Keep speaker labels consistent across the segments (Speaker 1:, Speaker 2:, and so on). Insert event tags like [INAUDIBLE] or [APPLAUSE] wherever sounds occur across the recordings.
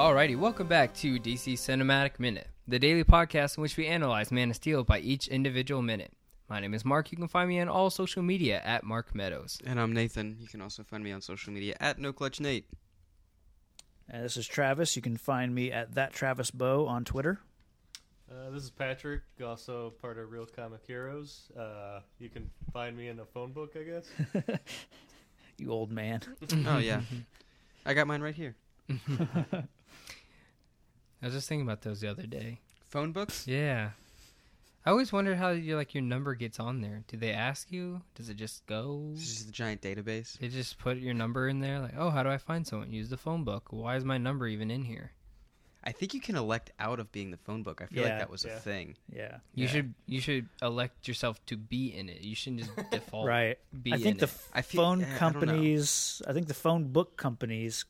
Speaker 1: Alrighty, welcome back to DC Cinematic Minute, the daily podcast in which we analyze Man of Steel by each individual minute. My name is Mark. You can find me on all social media at Mark Meadows.
Speaker 2: And I'm Nathan. You can also find me on social media at No Clutch Nate.
Speaker 3: And this is Travis. You can find me at that Travis Bow on Twitter.
Speaker 4: Uh, this is Patrick, also part of Real Comic Heroes. Uh, you can find me in the phone book, I guess. [LAUGHS]
Speaker 3: You old man.
Speaker 2: oh yeah, [LAUGHS] I got mine right here. [LAUGHS]
Speaker 1: I was just thinking about those the other day.
Speaker 2: Phone books?
Speaker 1: Yeah. I always wondered how you like your number gets on there. Do they ask you? Does it just go?
Speaker 2: This is a giant database.
Speaker 1: They just put your number in there, like, oh, how do I find someone? Use the phone book. Why is my number even in here?
Speaker 2: I think you can elect out of being the phone book. I feel like that was a thing.
Speaker 3: Yeah.
Speaker 1: You
Speaker 2: Yeah.
Speaker 1: should you should elect yourself to be in it. You shouldn't just [LAUGHS] default
Speaker 3: Right.
Speaker 1: be
Speaker 3: I think
Speaker 1: in
Speaker 3: the
Speaker 1: it.
Speaker 3: f-
Speaker 2: I feel-
Speaker 3: phone
Speaker 2: yeah, I don't know.
Speaker 3: companies, I, think the phone book companies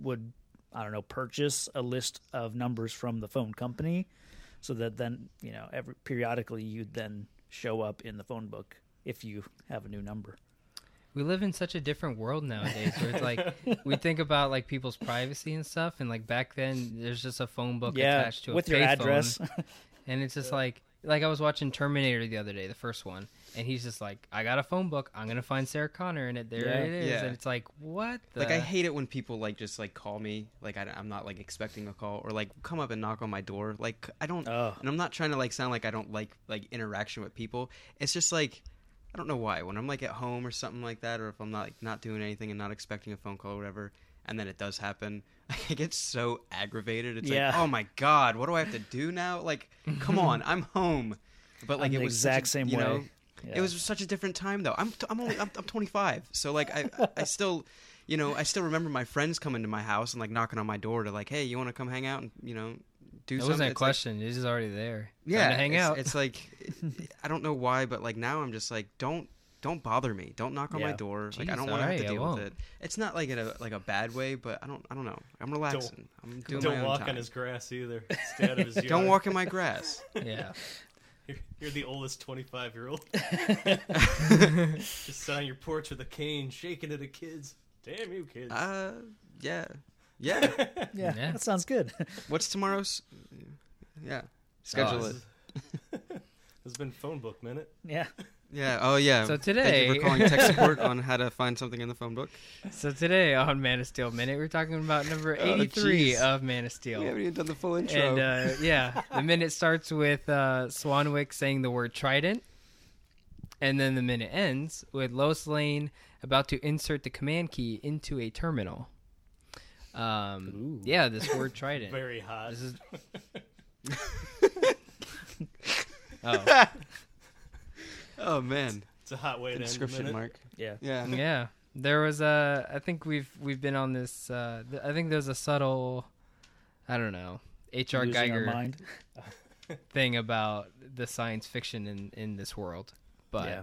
Speaker 3: would, I don't know, purchase a list of numbers from the phone company, so that then you know every periodically you'd then show up in the phone book if you have a new number.
Speaker 1: We live in such a different world nowadays where it's like [LAUGHS] we think about like people's privacy and stuff and like back then there's just a phone book
Speaker 3: yeah,
Speaker 1: attached to a
Speaker 3: with your address.
Speaker 1: and it's just like like I was watching Terminator the other day, the first one, and he's just like, I got a phone book, I'm gonna find Sarah Connor in it. There
Speaker 3: Yeah.
Speaker 1: it is,
Speaker 2: Yeah.
Speaker 1: and it's like, what? The?
Speaker 2: Like I hate it when people like just like call me like I, am not like expecting a call or like come up and knock on my door. Like I don't.
Speaker 3: oh,
Speaker 2: And I'm not trying to like sound like I don't like like interaction with people. It's just like I don't know why when I'm like at home or something like that, or if I'm not like not doing anything and not expecting a phone call or whatever, and then it does happen, [LAUGHS] I get so aggravated. It's
Speaker 3: Yeah.
Speaker 2: like, oh my god, what do I have to do now? Like, come [LAUGHS] on, I'm home. But like
Speaker 3: I'm
Speaker 2: it
Speaker 3: the
Speaker 2: was such
Speaker 3: exact
Speaker 2: a-
Speaker 3: same
Speaker 2: you
Speaker 3: way.
Speaker 2: know,
Speaker 3: Yeah.
Speaker 2: it was such a different time though. I'm t- I'm only I'm, I'm 25, so like I I still. You know, I still remember my friends coming to my house and like knocking on my door to like, hey, you want to come hang out and you know do something?
Speaker 1: it
Speaker 2: something.
Speaker 1: wasn't a
Speaker 2: It's like-
Speaker 1: question. it's just already there.
Speaker 2: Yeah,
Speaker 1: to hang
Speaker 2: it's,
Speaker 1: out.
Speaker 2: It's like [LAUGHS] I don't know why, but like now I'm just like don't don't bother me. Don't knock on my
Speaker 3: Yeah.
Speaker 2: door. like I don't want to have to deal with it. It's not like in a like a bad way, but I don't I don't know. I'm relaxing. I'm doing my
Speaker 4: Don't
Speaker 2: own
Speaker 4: walk
Speaker 2: time.
Speaker 4: on his grass either. Stay out of his [LAUGHS] yard.
Speaker 2: Don't walk in my grass. [LAUGHS]
Speaker 1: yeah.
Speaker 4: You're, you're the oldest 25 year old. [LAUGHS] Just sit on your porch with a cane, shaking it at the kids. Damn you, kids.
Speaker 2: uh, yeah, yeah.
Speaker 3: yeah,
Speaker 1: Yeah.
Speaker 3: that sounds good.
Speaker 2: What's tomorrow's? Yeah, schedule
Speaker 1: Oh,
Speaker 2: it.
Speaker 4: This has been phone book minute.
Speaker 3: yeah,
Speaker 2: Yeah. Oh yeah.
Speaker 1: So today,
Speaker 2: Thank you
Speaker 1: today-
Speaker 2: for calling tech support [LAUGHS] on how to find something in the phone book.
Speaker 1: So today on Man of Steel Minute, we're talking about number
Speaker 2: Oh,
Speaker 1: 83
Speaker 2: jeez.
Speaker 1: of Man of Steel.
Speaker 2: We haven't even done the full intro.
Speaker 1: And uh, yeah, the minute starts with uh, Swanwick saying the word trident, and then the minute ends with Lois Lane about to insert the command key into a terminal. Um,
Speaker 3: Ooh.
Speaker 1: yeah, this word [LAUGHS] trident.
Speaker 4: Very hot.
Speaker 1: This is. [LAUGHS] oh
Speaker 2: oh man,
Speaker 4: It's a hot way to end
Speaker 2: description
Speaker 4: minute.
Speaker 2: mark.
Speaker 3: yeah.
Speaker 2: Yeah.
Speaker 1: yeah, there was a. I think we've we've been on this. Uh, th- I think there's a subtle. I don't know. H.R.
Speaker 3: Losing our
Speaker 1: Geiger
Speaker 3: mind. [LAUGHS]
Speaker 1: thing about the science fiction in in this world, but
Speaker 3: yeah.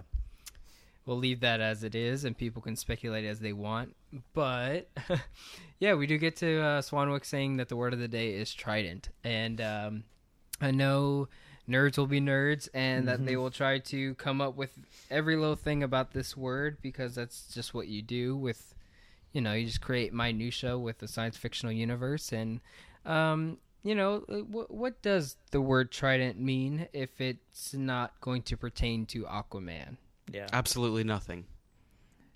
Speaker 1: we'll leave that as it is, and people can speculate as they want. But [LAUGHS] yeah, we do get to uh, Swanwick saying that the word of the day is trident, and um, I know nerds will be nerds, and that they will try to come up with every little thing about this word because that's just what you do with, you know, you just create minutia with the science fictional universe, and um, you know, what, what does the word trident mean if it's not going to pertain to Aquaman?
Speaker 3: Yeah.
Speaker 2: Absolutely nothing.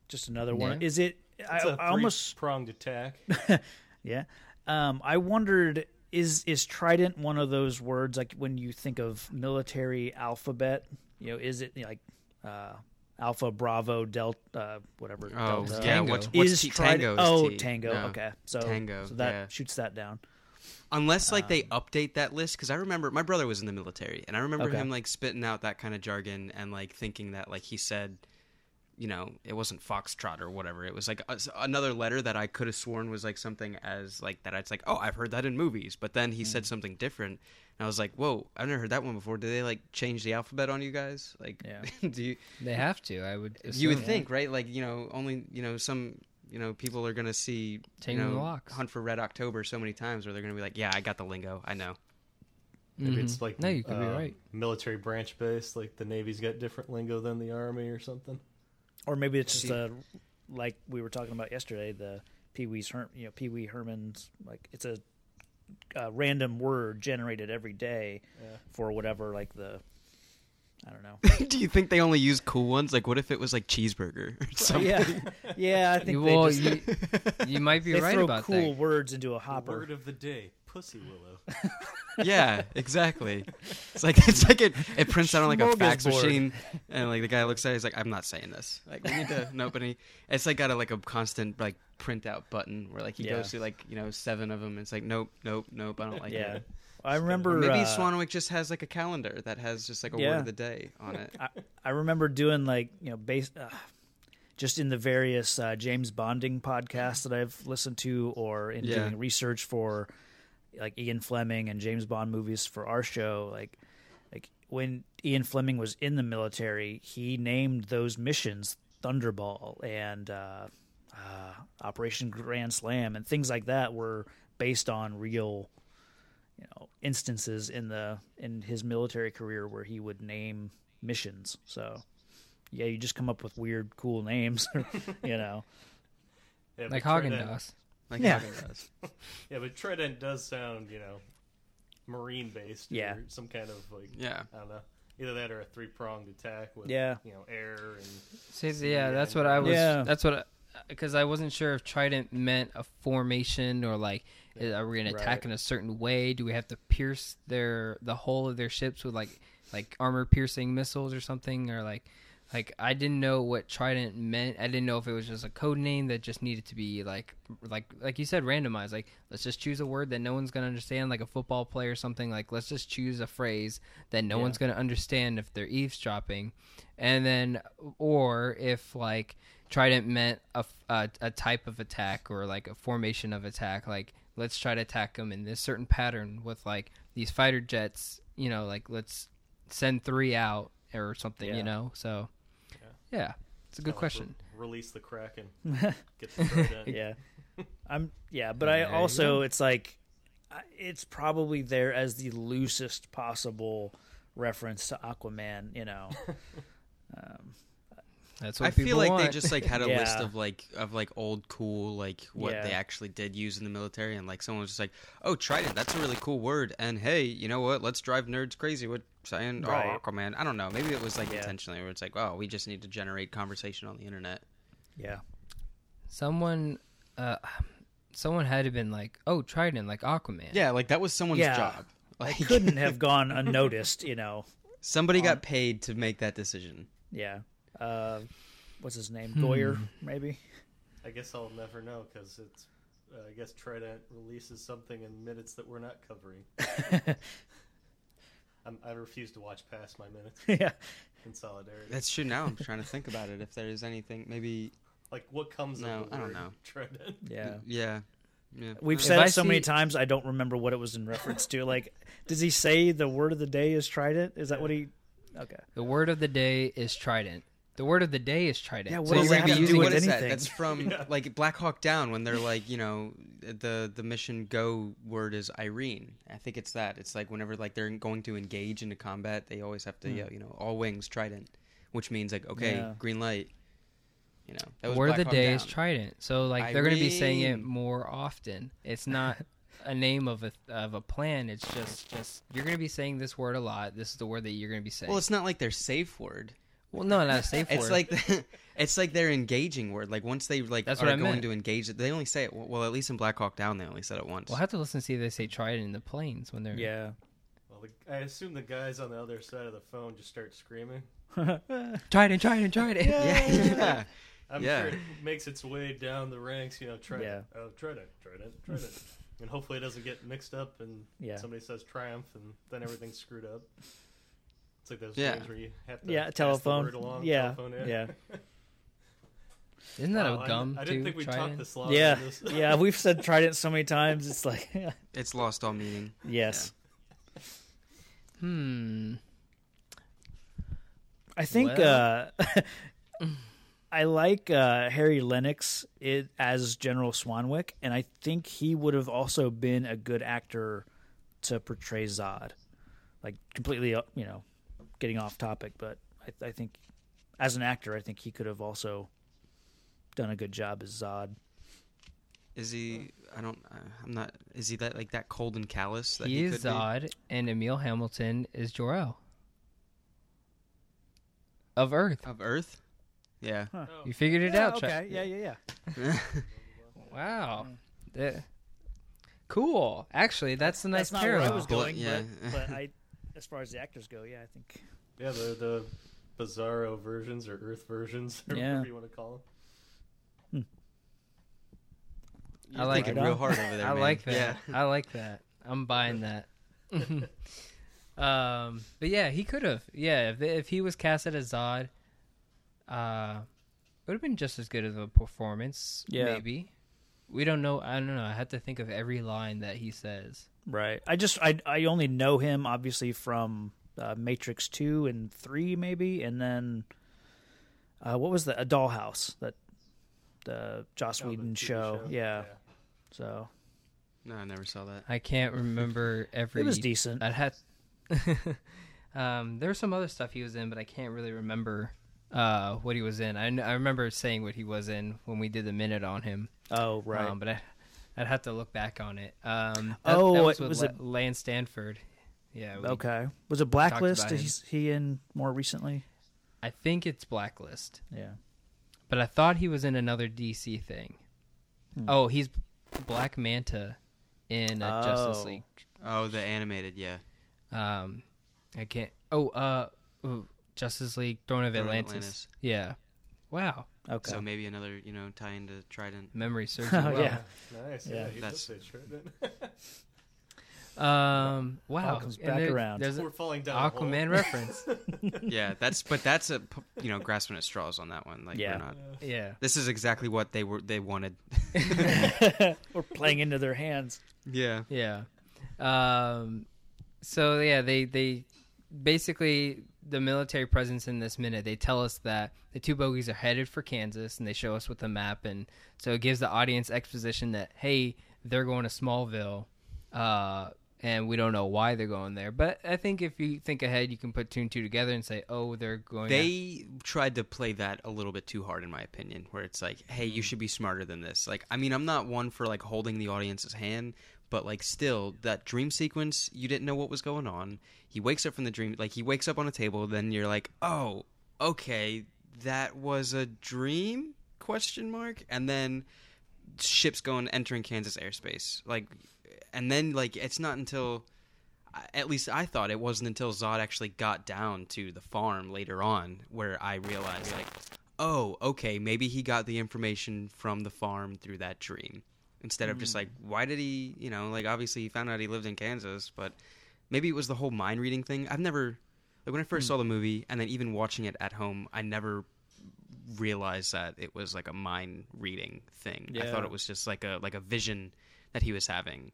Speaker 3: Just another one.
Speaker 1: Yeah.
Speaker 3: Is it? I,
Speaker 4: It's a
Speaker 3: I almost
Speaker 4: pronged attack. [LAUGHS]
Speaker 3: Yeah. Um, I wondered is is trident one of those words like when you think of military alphabet? You know, is it like uh, Alpha, Bravo, Delta, uh, whatever?
Speaker 2: Oh
Speaker 3: Delta.
Speaker 2: yeah.
Speaker 1: Tango.
Speaker 2: What's, what's
Speaker 3: is
Speaker 2: T-
Speaker 3: trident?
Speaker 2: tango? is
Speaker 3: oh,
Speaker 2: T.
Speaker 3: tango.
Speaker 2: No.
Speaker 3: Okay, so
Speaker 2: Tango,
Speaker 3: So that
Speaker 2: yeah.
Speaker 3: shoots that down.
Speaker 2: Unless like they update that list, because I remember my brother was in the military, and I remember
Speaker 3: Okay.
Speaker 2: him like spitting out that kind of jargon and like thinking that like he said, you know, it wasn't foxtrot or whatever. It was like a, another letter that I could have sworn was like something as like that. It's like, oh, I've heard that in movies, but then he
Speaker 3: Mm.
Speaker 2: said something different, and I was like, whoa, I've never heard that one before. Did they like change the alphabet on you guys? Like,
Speaker 3: Yeah. [LAUGHS]
Speaker 2: do you
Speaker 1: They have to. I would.
Speaker 2: you would
Speaker 1: assume.
Speaker 2: think right? Like you know, only you know some. You know, people are gonna see you know,
Speaker 1: locks.
Speaker 2: Hunt for Red October so many times, where they're gonna be like, "Yeah, I got the lingo. I know."
Speaker 4: Maybe
Speaker 1: Mhm.
Speaker 4: it's like
Speaker 1: no, you could be
Speaker 4: uh,
Speaker 1: right.
Speaker 4: Military branch based, like the Navy's got different lingo than the Army or something.
Speaker 3: Or maybe it's just a like we were talking about yesterday. The Pee Wee's Her- you know Pee Wee Herman's like it's a a random word generated every day
Speaker 4: Yeah.
Speaker 3: for whatever like the I don't know. [LAUGHS]
Speaker 2: Do you think they only use cool ones? Like, what if it was like cheeseburger or something?
Speaker 3: yeah, yeah. I think
Speaker 1: well,
Speaker 3: they just
Speaker 1: you, you might be [LAUGHS]
Speaker 3: they
Speaker 1: right
Speaker 3: throw
Speaker 1: about
Speaker 3: cool
Speaker 1: that.
Speaker 3: words into a
Speaker 4: The
Speaker 3: hopper.
Speaker 4: word of the day: pussy willow. [LAUGHS]
Speaker 2: Yeah, exactly. It's like it's like it, it prints out on like a fax machine, and like the guy looks at it, he's like, "I'm not saying this. Like, we need to nope." And he, it's like got a like a constant like printout button where like he
Speaker 3: Yeah.
Speaker 2: goes through like you know seven of them. And it's like, nope, nope, nope. I don't like
Speaker 3: yeah,
Speaker 2: it.
Speaker 3: I remember.
Speaker 2: Or maybe
Speaker 3: uh,
Speaker 2: Swanwick just has like a calendar that has just like a word of the day on it.
Speaker 3: I, I remember doing like you know based uh, just in the various uh, James Bonding podcasts that I've listened to, or in
Speaker 2: Yeah.
Speaker 3: doing research for like Ian Fleming and James Bond movies for our show. Like like when Ian Fleming was in the military, he named those missions Thunderball and uh, uh, Operation Grand Slam and things like that were based on real you know instances in the in his military career where he would name missions so yeah you just come up with weird cool names [LAUGHS] you know
Speaker 4: Yeah,
Speaker 1: Like
Speaker 4: but
Speaker 1: Haagen
Speaker 4: Trident-
Speaker 1: Dazs.
Speaker 2: Like
Speaker 3: Yeah.
Speaker 2: Haagen Dazs. [LAUGHS]
Speaker 4: Yeah, but Trident does sound, you know, marine based.
Speaker 3: Yeah.
Speaker 4: Or some kind of like,
Speaker 2: Yeah.
Speaker 4: I don't know, either that or a three pronged attack with,
Speaker 3: Yeah.
Speaker 4: you know, air and.
Speaker 1: See,
Speaker 4: sea
Speaker 1: yeah, that's what I was.
Speaker 3: Yeah.
Speaker 1: That's what. Because I wasn't sure if Trident meant a formation or like, is- are we going to attack
Speaker 3: Right.
Speaker 1: in a certain way? Do we have to pierce their the hull of their ships with like like armor piercing missiles or something? Or like, like I didn't know what Trident meant. I didn't know if it was just a code name that just needed to be like like like you said randomized. Like let's just choose a word that no one's going to understand, like a football play or something. Like let's just choose a phrase that no
Speaker 3: Yeah.
Speaker 1: one's going to understand if they're eavesdropping and then or if like trident meant a, a, a type of attack or like a formation of attack like let's try to attack them in this certain pattern with like these fighter jets you know like let's send three out or something
Speaker 3: Yeah.
Speaker 1: you know so yeah, it's a good
Speaker 4: kinda like
Speaker 1: question
Speaker 4: re- release the Kraken. [LAUGHS] Get the Trident.
Speaker 3: yeah [LAUGHS] i'm yeah but i
Speaker 1: There you
Speaker 3: also it's like I- it's probably there as the loosest possible reference to aquaman you know [LAUGHS] um,
Speaker 1: that's what
Speaker 2: I feel like
Speaker 1: want.
Speaker 2: they just like had a [LAUGHS] list of like of like old cool like what
Speaker 3: Yeah.
Speaker 2: they actually did use in the military and like someone was just like oh trident that's a really cool word and hey you know what let's drive nerds crazy with saying
Speaker 3: Right.
Speaker 2: oh Aquaman I don't know maybe it was like
Speaker 3: Yeah.
Speaker 2: intentionally where it's like oh we just need to generate conversation on the internet
Speaker 3: yeah
Speaker 1: someone uh someone had to been like oh trident like aquaman
Speaker 2: yeah like that was someone's
Speaker 3: Yeah.
Speaker 2: job [LAUGHS] like
Speaker 3: couldn't have [LAUGHS] gone unnoticed you know
Speaker 2: somebody
Speaker 3: Um,
Speaker 2: got paid to make that decision
Speaker 3: yeah uh what's his name
Speaker 1: Hmm.
Speaker 3: goyer maybe
Speaker 4: I guess I'll never know because it's. Uh, I guess Trident releases something in minutes that we're not covering. [LAUGHS] I'm, I refuse to watch past my minutes [LAUGHS]
Speaker 3: yeah
Speaker 4: in solidarity.
Speaker 2: that's true now I'm trying to think about it if there's anything maybe
Speaker 4: like what comes
Speaker 2: No,
Speaker 4: of the
Speaker 2: I don't know.
Speaker 4: Trident.
Speaker 3: yeah
Speaker 2: yeah yeah
Speaker 3: We've
Speaker 1: If
Speaker 3: said
Speaker 1: I
Speaker 3: it so many times I don't remember what it was in reference to. Like, does he say the word of the day is trident? Is that what he? Okay.
Speaker 1: the word of the day is trident the word of the day is trident
Speaker 3: Yeah, what
Speaker 1: so
Speaker 3: does that have to do
Speaker 1: using
Speaker 3: with
Speaker 2: what is
Speaker 3: anything?
Speaker 2: that? That's from [LAUGHS]
Speaker 4: Yeah.
Speaker 2: like Black Hawk Down when they're like, you know, the the mission go word is Irene. I think it's that. It's like whenever like they're going to engage into combat, they always have to,
Speaker 3: hmm.
Speaker 2: yeah, you know, all wings trident, which means like okay,
Speaker 3: Yeah.
Speaker 2: green light. You know, that
Speaker 1: The
Speaker 2: was
Speaker 1: word of the
Speaker 2: Hawk
Speaker 1: day is trident. So like they're going to be saying it more often. It's not [LAUGHS] a name of a of a plan. It's just just you're going to be saying this word a lot. This is the word that you're going to be saying.
Speaker 2: Well, it's not like their safe word.
Speaker 1: Well, no, not a safe
Speaker 2: It's
Speaker 1: word.
Speaker 2: like [LAUGHS] it's like their engaging word. Like once they like
Speaker 1: That's
Speaker 2: are
Speaker 1: what I
Speaker 2: going
Speaker 1: meant.
Speaker 2: to engage it, they only say it. Well, at least in Black Hawk Down, they only said it once.
Speaker 1: we'll have to listen to see if they say trident in the planes when they're
Speaker 3: Yeah.
Speaker 4: Well, the, I assume the guys on the other side of the phone just start screaming. [LAUGHS]
Speaker 1: trident, trident, trident. [LAUGHS]
Speaker 2: yeah, yeah.
Speaker 4: I'm
Speaker 2: Yeah.
Speaker 4: sure it makes its way down the ranks. You know, Trident.
Speaker 3: Yeah.
Speaker 4: Oh, Trident, Trident, Trident. and hopefully it doesn't get mixed up and
Speaker 3: Yeah.
Speaker 4: somebody says Triumph and then everything's screwed up. It's like those
Speaker 2: Yeah.
Speaker 4: games where you have to
Speaker 3: Yeah.
Speaker 4: pass the
Speaker 3: Telephone.
Speaker 4: word along.
Speaker 3: yeah.
Speaker 4: telephone,
Speaker 3: Yeah. [LAUGHS]
Speaker 1: Isn't that
Speaker 4: Wow,
Speaker 1: a
Speaker 4: I-
Speaker 1: gum
Speaker 4: I, didn't think we
Speaker 1: trident?
Speaker 4: talked this long.
Speaker 3: Yeah.
Speaker 4: this. [LAUGHS]
Speaker 3: Yeah. We've said trident so many times. It's like, [LAUGHS]
Speaker 2: It's lost all meaning.
Speaker 3: yes.
Speaker 1: Hmm.
Speaker 3: I think
Speaker 1: Well-
Speaker 3: uh, I like uh, Harry Lennix it, as General Swanwick, and I think he would have also been a good actor to portray Zod. Like completely, uh, you know, getting off topic, but I, I think as an actor, I think he could have also done a good job as Zod.
Speaker 2: Is he? I don't. Uh, I'm not. Is he that like that cold and callous? That
Speaker 1: he,
Speaker 2: he,
Speaker 1: is
Speaker 2: could be?
Speaker 1: Zod, and Emil Hamilton is Jor El of Earth.
Speaker 2: of Earth. Yeah.
Speaker 4: Oh.
Speaker 1: You figured it
Speaker 3: Yeah,
Speaker 1: out. Chuck.
Speaker 3: Yeah, yeah, yeah. [LAUGHS]
Speaker 1: Wow. That- cool. Actually, that's a nice
Speaker 3: That's not where I was
Speaker 2: Well,
Speaker 3: going,
Speaker 2: yeah.
Speaker 3: but, but I, as far as the actors go, yeah, I think.
Speaker 4: Yeah, the the Bizarro versions or Earth versions, or
Speaker 3: Yeah.
Speaker 4: whatever you want to call them.
Speaker 2: You're
Speaker 1: like
Speaker 2: thinking
Speaker 3: it.
Speaker 2: real hard over there.
Speaker 1: I
Speaker 2: man.
Speaker 1: like that.
Speaker 2: Yeah.
Speaker 1: I like that. I'm buying [LAUGHS] that. [LAUGHS] um, but yeah, he could have. Yeah, if if he was casted as Zod, uh, it would have been just as good of a performance.
Speaker 3: Yeah.
Speaker 1: maybe. We don't know. I don't know. I have to think of every line that he says.
Speaker 3: Right. I just I I only know him obviously from uh, Matrix two and three maybe, and then uh, what was the a Dollhouse that the Joss
Speaker 4: Oh,
Speaker 3: Whedon
Speaker 4: TV
Speaker 3: show. Yeah. So
Speaker 2: No, I never saw that.
Speaker 1: I can't remember every.
Speaker 3: it was decent.
Speaker 1: I'd had. [LAUGHS] um, there was some other stuff he was in, but I can't really remember uh, what he was in. I, I remember saying what he was in when we did the minute on him.
Speaker 3: oh right.
Speaker 1: Um, but I, I'd have to look back on it. Um,
Speaker 3: Oh,
Speaker 1: that was
Speaker 3: it
Speaker 1: with
Speaker 3: was
Speaker 1: La-
Speaker 3: it-
Speaker 1: Lance Stanford. Yeah. we-
Speaker 3: okay. Was it Blacklist? Is he in more recently?
Speaker 1: I think it's Blacklist,
Speaker 3: Yeah.
Speaker 1: but I thought he was in another DC thing.
Speaker 3: Hmm.
Speaker 1: Oh, he's Black Manta in uh, Justice
Speaker 3: Oh.
Speaker 1: League.
Speaker 2: Oh, the animated. Yeah.
Speaker 1: Um, I can't. Oh, uh, ooh, Justice League, Throne of
Speaker 2: Throne of
Speaker 1: Atlantis.
Speaker 2: Atlantis.
Speaker 1: Yeah. Wow.
Speaker 3: Okay.
Speaker 2: So maybe another, you know, tie into Trident.
Speaker 1: Memory [LAUGHS] serves
Speaker 3: Oh,
Speaker 1: you
Speaker 3: yeah.
Speaker 4: Nice.
Speaker 3: Yeah.
Speaker 4: Yeah, you
Speaker 2: That's-
Speaker 4: did say Trident. [LAUGHS]
Speaker 1: Um. Wow.
Speaker 3: All comes back
Speaker 1: there-
Speaker 3: around.
Speaker 1: There's
Speaker 4: We're falling down.
Speaker 1: Aquaman reference. [LAUGHS]
Speaker 2: yeah, that's but that's a you know grasping at straws on that one. Like
Speaker 3: Yeah.
Speaker 2: we're not.
Speaker 1: Yeah.
Speaker 2: This is exactly what they were they wanted.
Speaker 3: We're playing into their hands.
Speaker 2: yeah.
Speaker 1: Yeah. Um. So yeah, they they basically the military presence in this minute. They tell us that the two bogies are headed for Kansas, and they show us with the map, and so it gives the audience exposition that hey, they're going to Smallville. Uh. And we don't know why they're going there, but I think if you think ahead, you can put two and two together and say, "Oh, they're going."
Speaker 2: They tried to play that a little bit too hard, in my opinion. Where it's like, hey, you should be smarter than this. Like, I mean, I'm not one for like holding the audience's hand, but like, still, that dream sequence, you didn't know what was going on. He wakes up from the dream, like he wakes up on a table. Then you're like, oh, okay, that was a dream? Question mark. And then ships going entering Kansas airspace. Like, and then like it's not until at least I thought it wasn't until Zod actually got down to the farm later on where I realized like, oh, okay, maybe he got the information from the farm through that dream instead of just hmm. like, why did he, you know, like obviously he found out he lived in Kansas, but maybe it was the whole mind reading thing. I've never like when I first hmm. saw the movie and then even watching it at home, I never realized that it was like a mind reading thing. I thought it was just like a like a vision that he was having.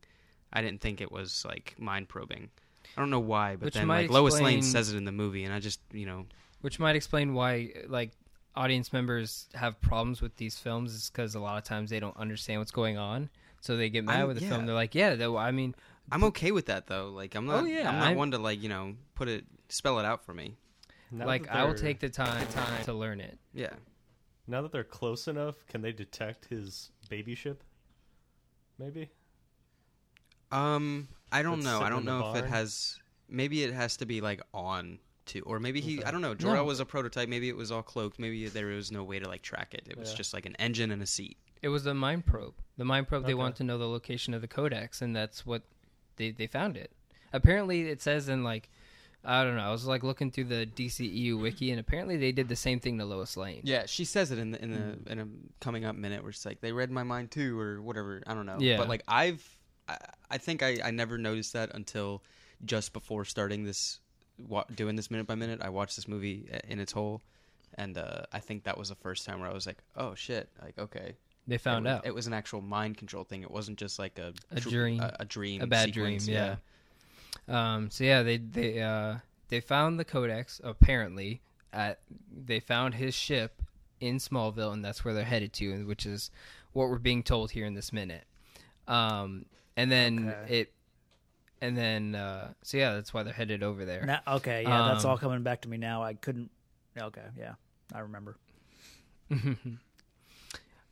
Speaker 2: I didn't think it was like mind probing. I don't know why, but
Speaker 1: Which
Speaker 2: then like Lois Lane says it in the movie, and I just you know
Speaker 1: which might explain why like audience members have problems with these films is because a lot of times they don't understand what's going on so they get mad
Speaker 2: I'm-
Speaker 1: with the
Speaker 2: yeah.
Speaker 1: film they're like yeah though i mean
Speaker 2: I'm okay with that though. Like I'm not.
Speaker 1: Oh, yeah,
Speaker 2: I'm not
Speaker 1: I-
Speaker 2: one to like you know put it spell it out for me.
Speaker 1: Like i will take the time time to learn it
Speaker 2: Yeah.
Speaker 4: Now that they're close enough, can they detect his baby ship? Maybe.
Speaker 2: Um, I don't
Speaker 4: That's
Speaker 2: know. I don't know if it has. Maybe it has to be like on to, or maybe he.
Speaker 4: Okay.
Speaker 2: I don't know. Jor-El
Speaker 1: No.
Speaker 2: was a prototype. Maybe it was all cloaked. Maybe there was no way to like track it. It was
Speaker 4: Yeah.
Speaker 2: just like an engine and a seat.
Speaker 1: it was the mind probe the mind probe they
Speaker 4: Okay.
Speaker 1: want to know the location of the codex and that's what they they found it apparently it says in like i don't know i was like looking through the dceu wiki and apparently they did the same thing to lois lane
Speaker 2: Yeah, she says it in the in the
Speaker 1: Hmm.
Speaker 2: in a coming up minute where it's like they read my mind too or whatever. I don't know.
Speaker 1: Yeah.
Speaker 2: But like I've I, I think I I never noticed that until just before starting this wa- doing this minute by minute. I watched this movie in its whole and uh, I think that was the first time where I was like, "Oh shit!" Like, okay,
Speaker 1: they found
Speaker 2: it
Speaker 1: out
Speaker 2: it was an actual mind control thing. It wasn't just like a
Speaker 1: A
Speaker 2: dr-
Speaker 1: dream.
Speaker 2: a, a dream,
Speaker 1: a bad
Speaker 2: sequence,
Speaker 1: dream yeah. um so yeah they they uh they found the codex apparently at they found his ship in smallville and that's where they're headed to which is what we're being told here in this minute um and then
Speaker 3: Okay.
Speaker 1: it and then uh so yeah that's why they're headed over there
Speaker 3: Now, okay, yeah, that's
Speaker 1: Um,
Speaker 3: all coming back to me now. I couldn't. Okay, yeah, I remember. [LAUGHS]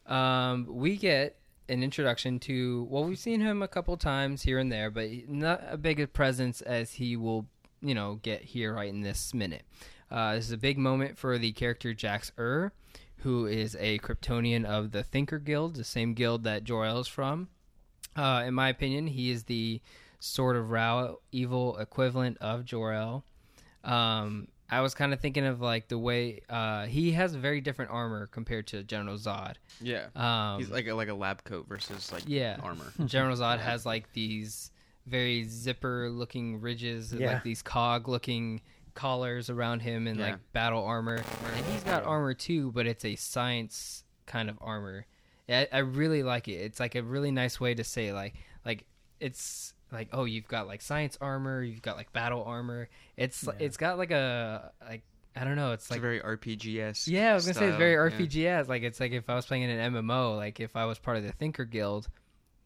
Speaker 1: um we get an introduction to well, we've seen him a couple times here and there, but not a big a presence as he will, you know, get here right in this minute. Uh, this is a big moment for the character Jax Ur, who is a Kryptonian of the Thinker Guild, the same guild that Jor-El is from. Uh, in my opinion, he is the sort of raw evil equivalent of Jor-El. Um, I was kind of thinking of like the way uh, he has very different armor compared to General Zod.
Speaker 2: Yeah.
Speaker 1: Um,
Speaker 2: He's like a, like a lab coat versus like
Speaker 1: yeah,
Speaker 2: armor. [LAUGHS]
Speaker 1: General Zod has like these very zipper looking ridges,
Speaker 3: Yeah.
Speaker 1: like these cog looking collars around him, and
Speaker 2: Yeah.
Speaker 1: like battle armor. And he's got armor too, but it's a science kind of armor. I, I really like it. It's like a really nice way to say like like it's like oh you've got like science armor, you've got like battle armor. It's
Speaker 3: Yeah.
Speaker 1: it's got like a like I don't know. It's
Speaker 2: It's
Speaker 1: like
Speaker 2: a very RPGs.
Speaker 1: yeah, I was gonna say it's very RPGs. as like it's like if I was playing in an MMO, like if I was part of the Thinker Guild,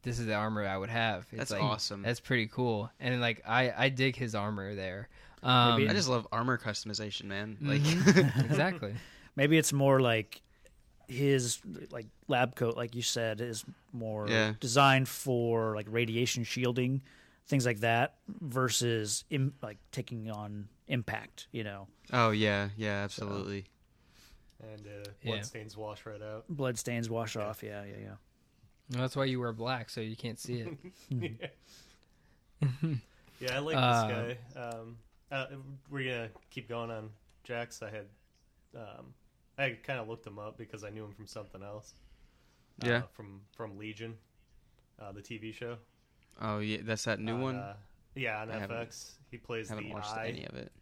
Speaker 1: this is the armor I would have. It's
Speaker 2: That's
Speaker 1: like,
Speaker 2: awesome.
Speaker 1: That's pretty cool, and like I I dig his armor there. Um,
Speaker 2: I just love armor customization, man. Like
Speaker 1: mhm, [LAUGHS] exactly. [LAUGHS]
Speaker 3: Maybe it's more like his like lab coat, like you said, is more
Speaker 2: Yeah.
Speaker 3: designed for like radiation shielding, things like that, versus Im- like taking on impact. You know,
Speaker 2: Oh yeah, yeah, absolutely.
Speaker 4: And uh,
Speaker 1: Yeah.
Speaker 4: bloodstains wash right out.
Speaker 3: blood stains wash off. Yeah, yeah, yeah.
Speaker 1: Well, that's why you wear black, so you can't see it. [LAUGHS] [LAUGHS]
Speaker 4: Yeah, I like
Speaker 1: Uh,
Speaker 4: this guy. Um, uh, we're gonna keep going on Jax. I had, um, I kind of looked him up because I knew him from something else. Uh,
Speaker 2: Yeah.
Speaker 4: from from Legion, uh, the TV show.
Speaker 2: Oh yeah, that's that new
Speaker 4: on,
Speaker 2: one.
Speaker 4: Uh, yeah, on
Speaker 2: I
Speaker 4: FX. He plays
Speaker 2: haven't
Speaker 4: the
Speaker 2: watched
Speaker 4: Eye,
Speaker 2: any of it.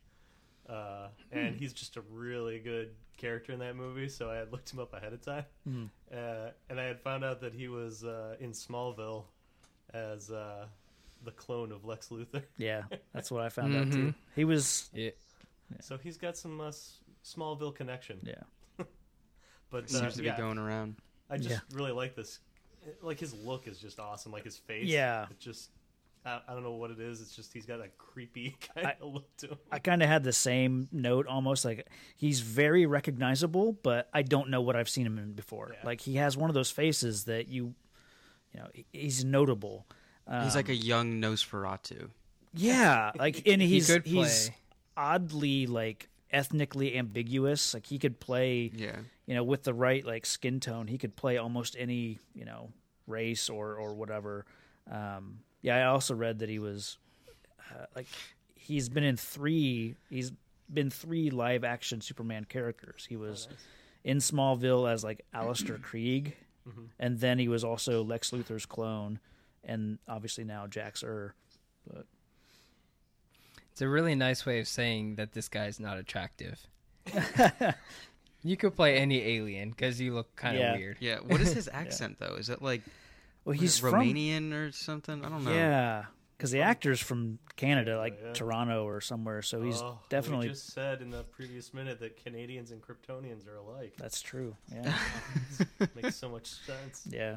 Speaker 4: uh, and he's just a really good character in that movie. So I had looked him up ahead of time,
Speaker 3: Mhm.
Speaker 4: uh, and I had found out that he was uh, in Smallville as uh, the clone of Lex Luthor.
Speaker 3: Yeah, that's what I found out too. He was,
Speaker 1: Yeah.
Speaker 4: So he's got some uh, Smallville connection.
Speaker 3: yeah,
Speaker 4: But
Speaker 2: It
Speaker 4: uh,
Speaker 2: seems to be
Speaker 4: yeah,
Speaker 2: going around.
Speaker 4: I just
Speaker 3: Yeah.
Speaker 4: really like this. Like his look is just awesome. Like his face.
Speaker 3: Yeah.
Speaker 4: It just I, I don't know what it is. It's just he's got a creepy [LAUGHS] kind
Speaker 3: I-
Speaker 4: of look to him.
Speaker 3: I kind of had the same note almost like he's very recognizable, but I don't know what I've seen him in before.
Speaker 4: Yeah.
Speaker 3: Like he has one of those faces that you, you know, he's notable.
Speaker 2: He's like
Speaker 3: Um,
Speaker 2: a young Nosferatu.
Speaker 3: yeah, like [LAUGHS] and
Speaker 1: He
Speaker 3: he's
Speaker 1: could
Speaker 3: he's oddly like ethnically ambiguous. Like he could play,
Speaker 2: Yeah.
Speaker 3: you know, with the right like skin tone, he could play almost any you know race or or whatever. Um, yeah, I also read that he was uh, like he's been in three. He's been three live action Superman characters. He was in Smallville as like Alistair [CLEARS THROAT] Krieg, and then he was also Lex Luthor's clone, and obviously now Jax Ur. But
Speaker 1: It's a really nice way of saying that this guy's not attractive. [LAUGHS] [LAUGHS] you could play any alien because you look kind of
Speaker 3: Yeah.
Speaker 1: weird.
Speaker 2: Yeah. What is his [LAUGHS] accent though? Is it like
Speaker 3: well, he's
Speaker 2: Romanian or something? I don't know.
Speaker 3: yeah, because the actor's from Canada, like
Speaker 4: yeah.
Speaker 3: Toronto or somewhere. So he's
Speaker 4: Oh,
Speaker 3: definitely
Speaker 4: We just said in the previous minute that Canadians and Kryptonians are alike.
Speaker 3: that's true. Yeah,
Speaker 4: Makes so much sense.
Speaker 3: yeah.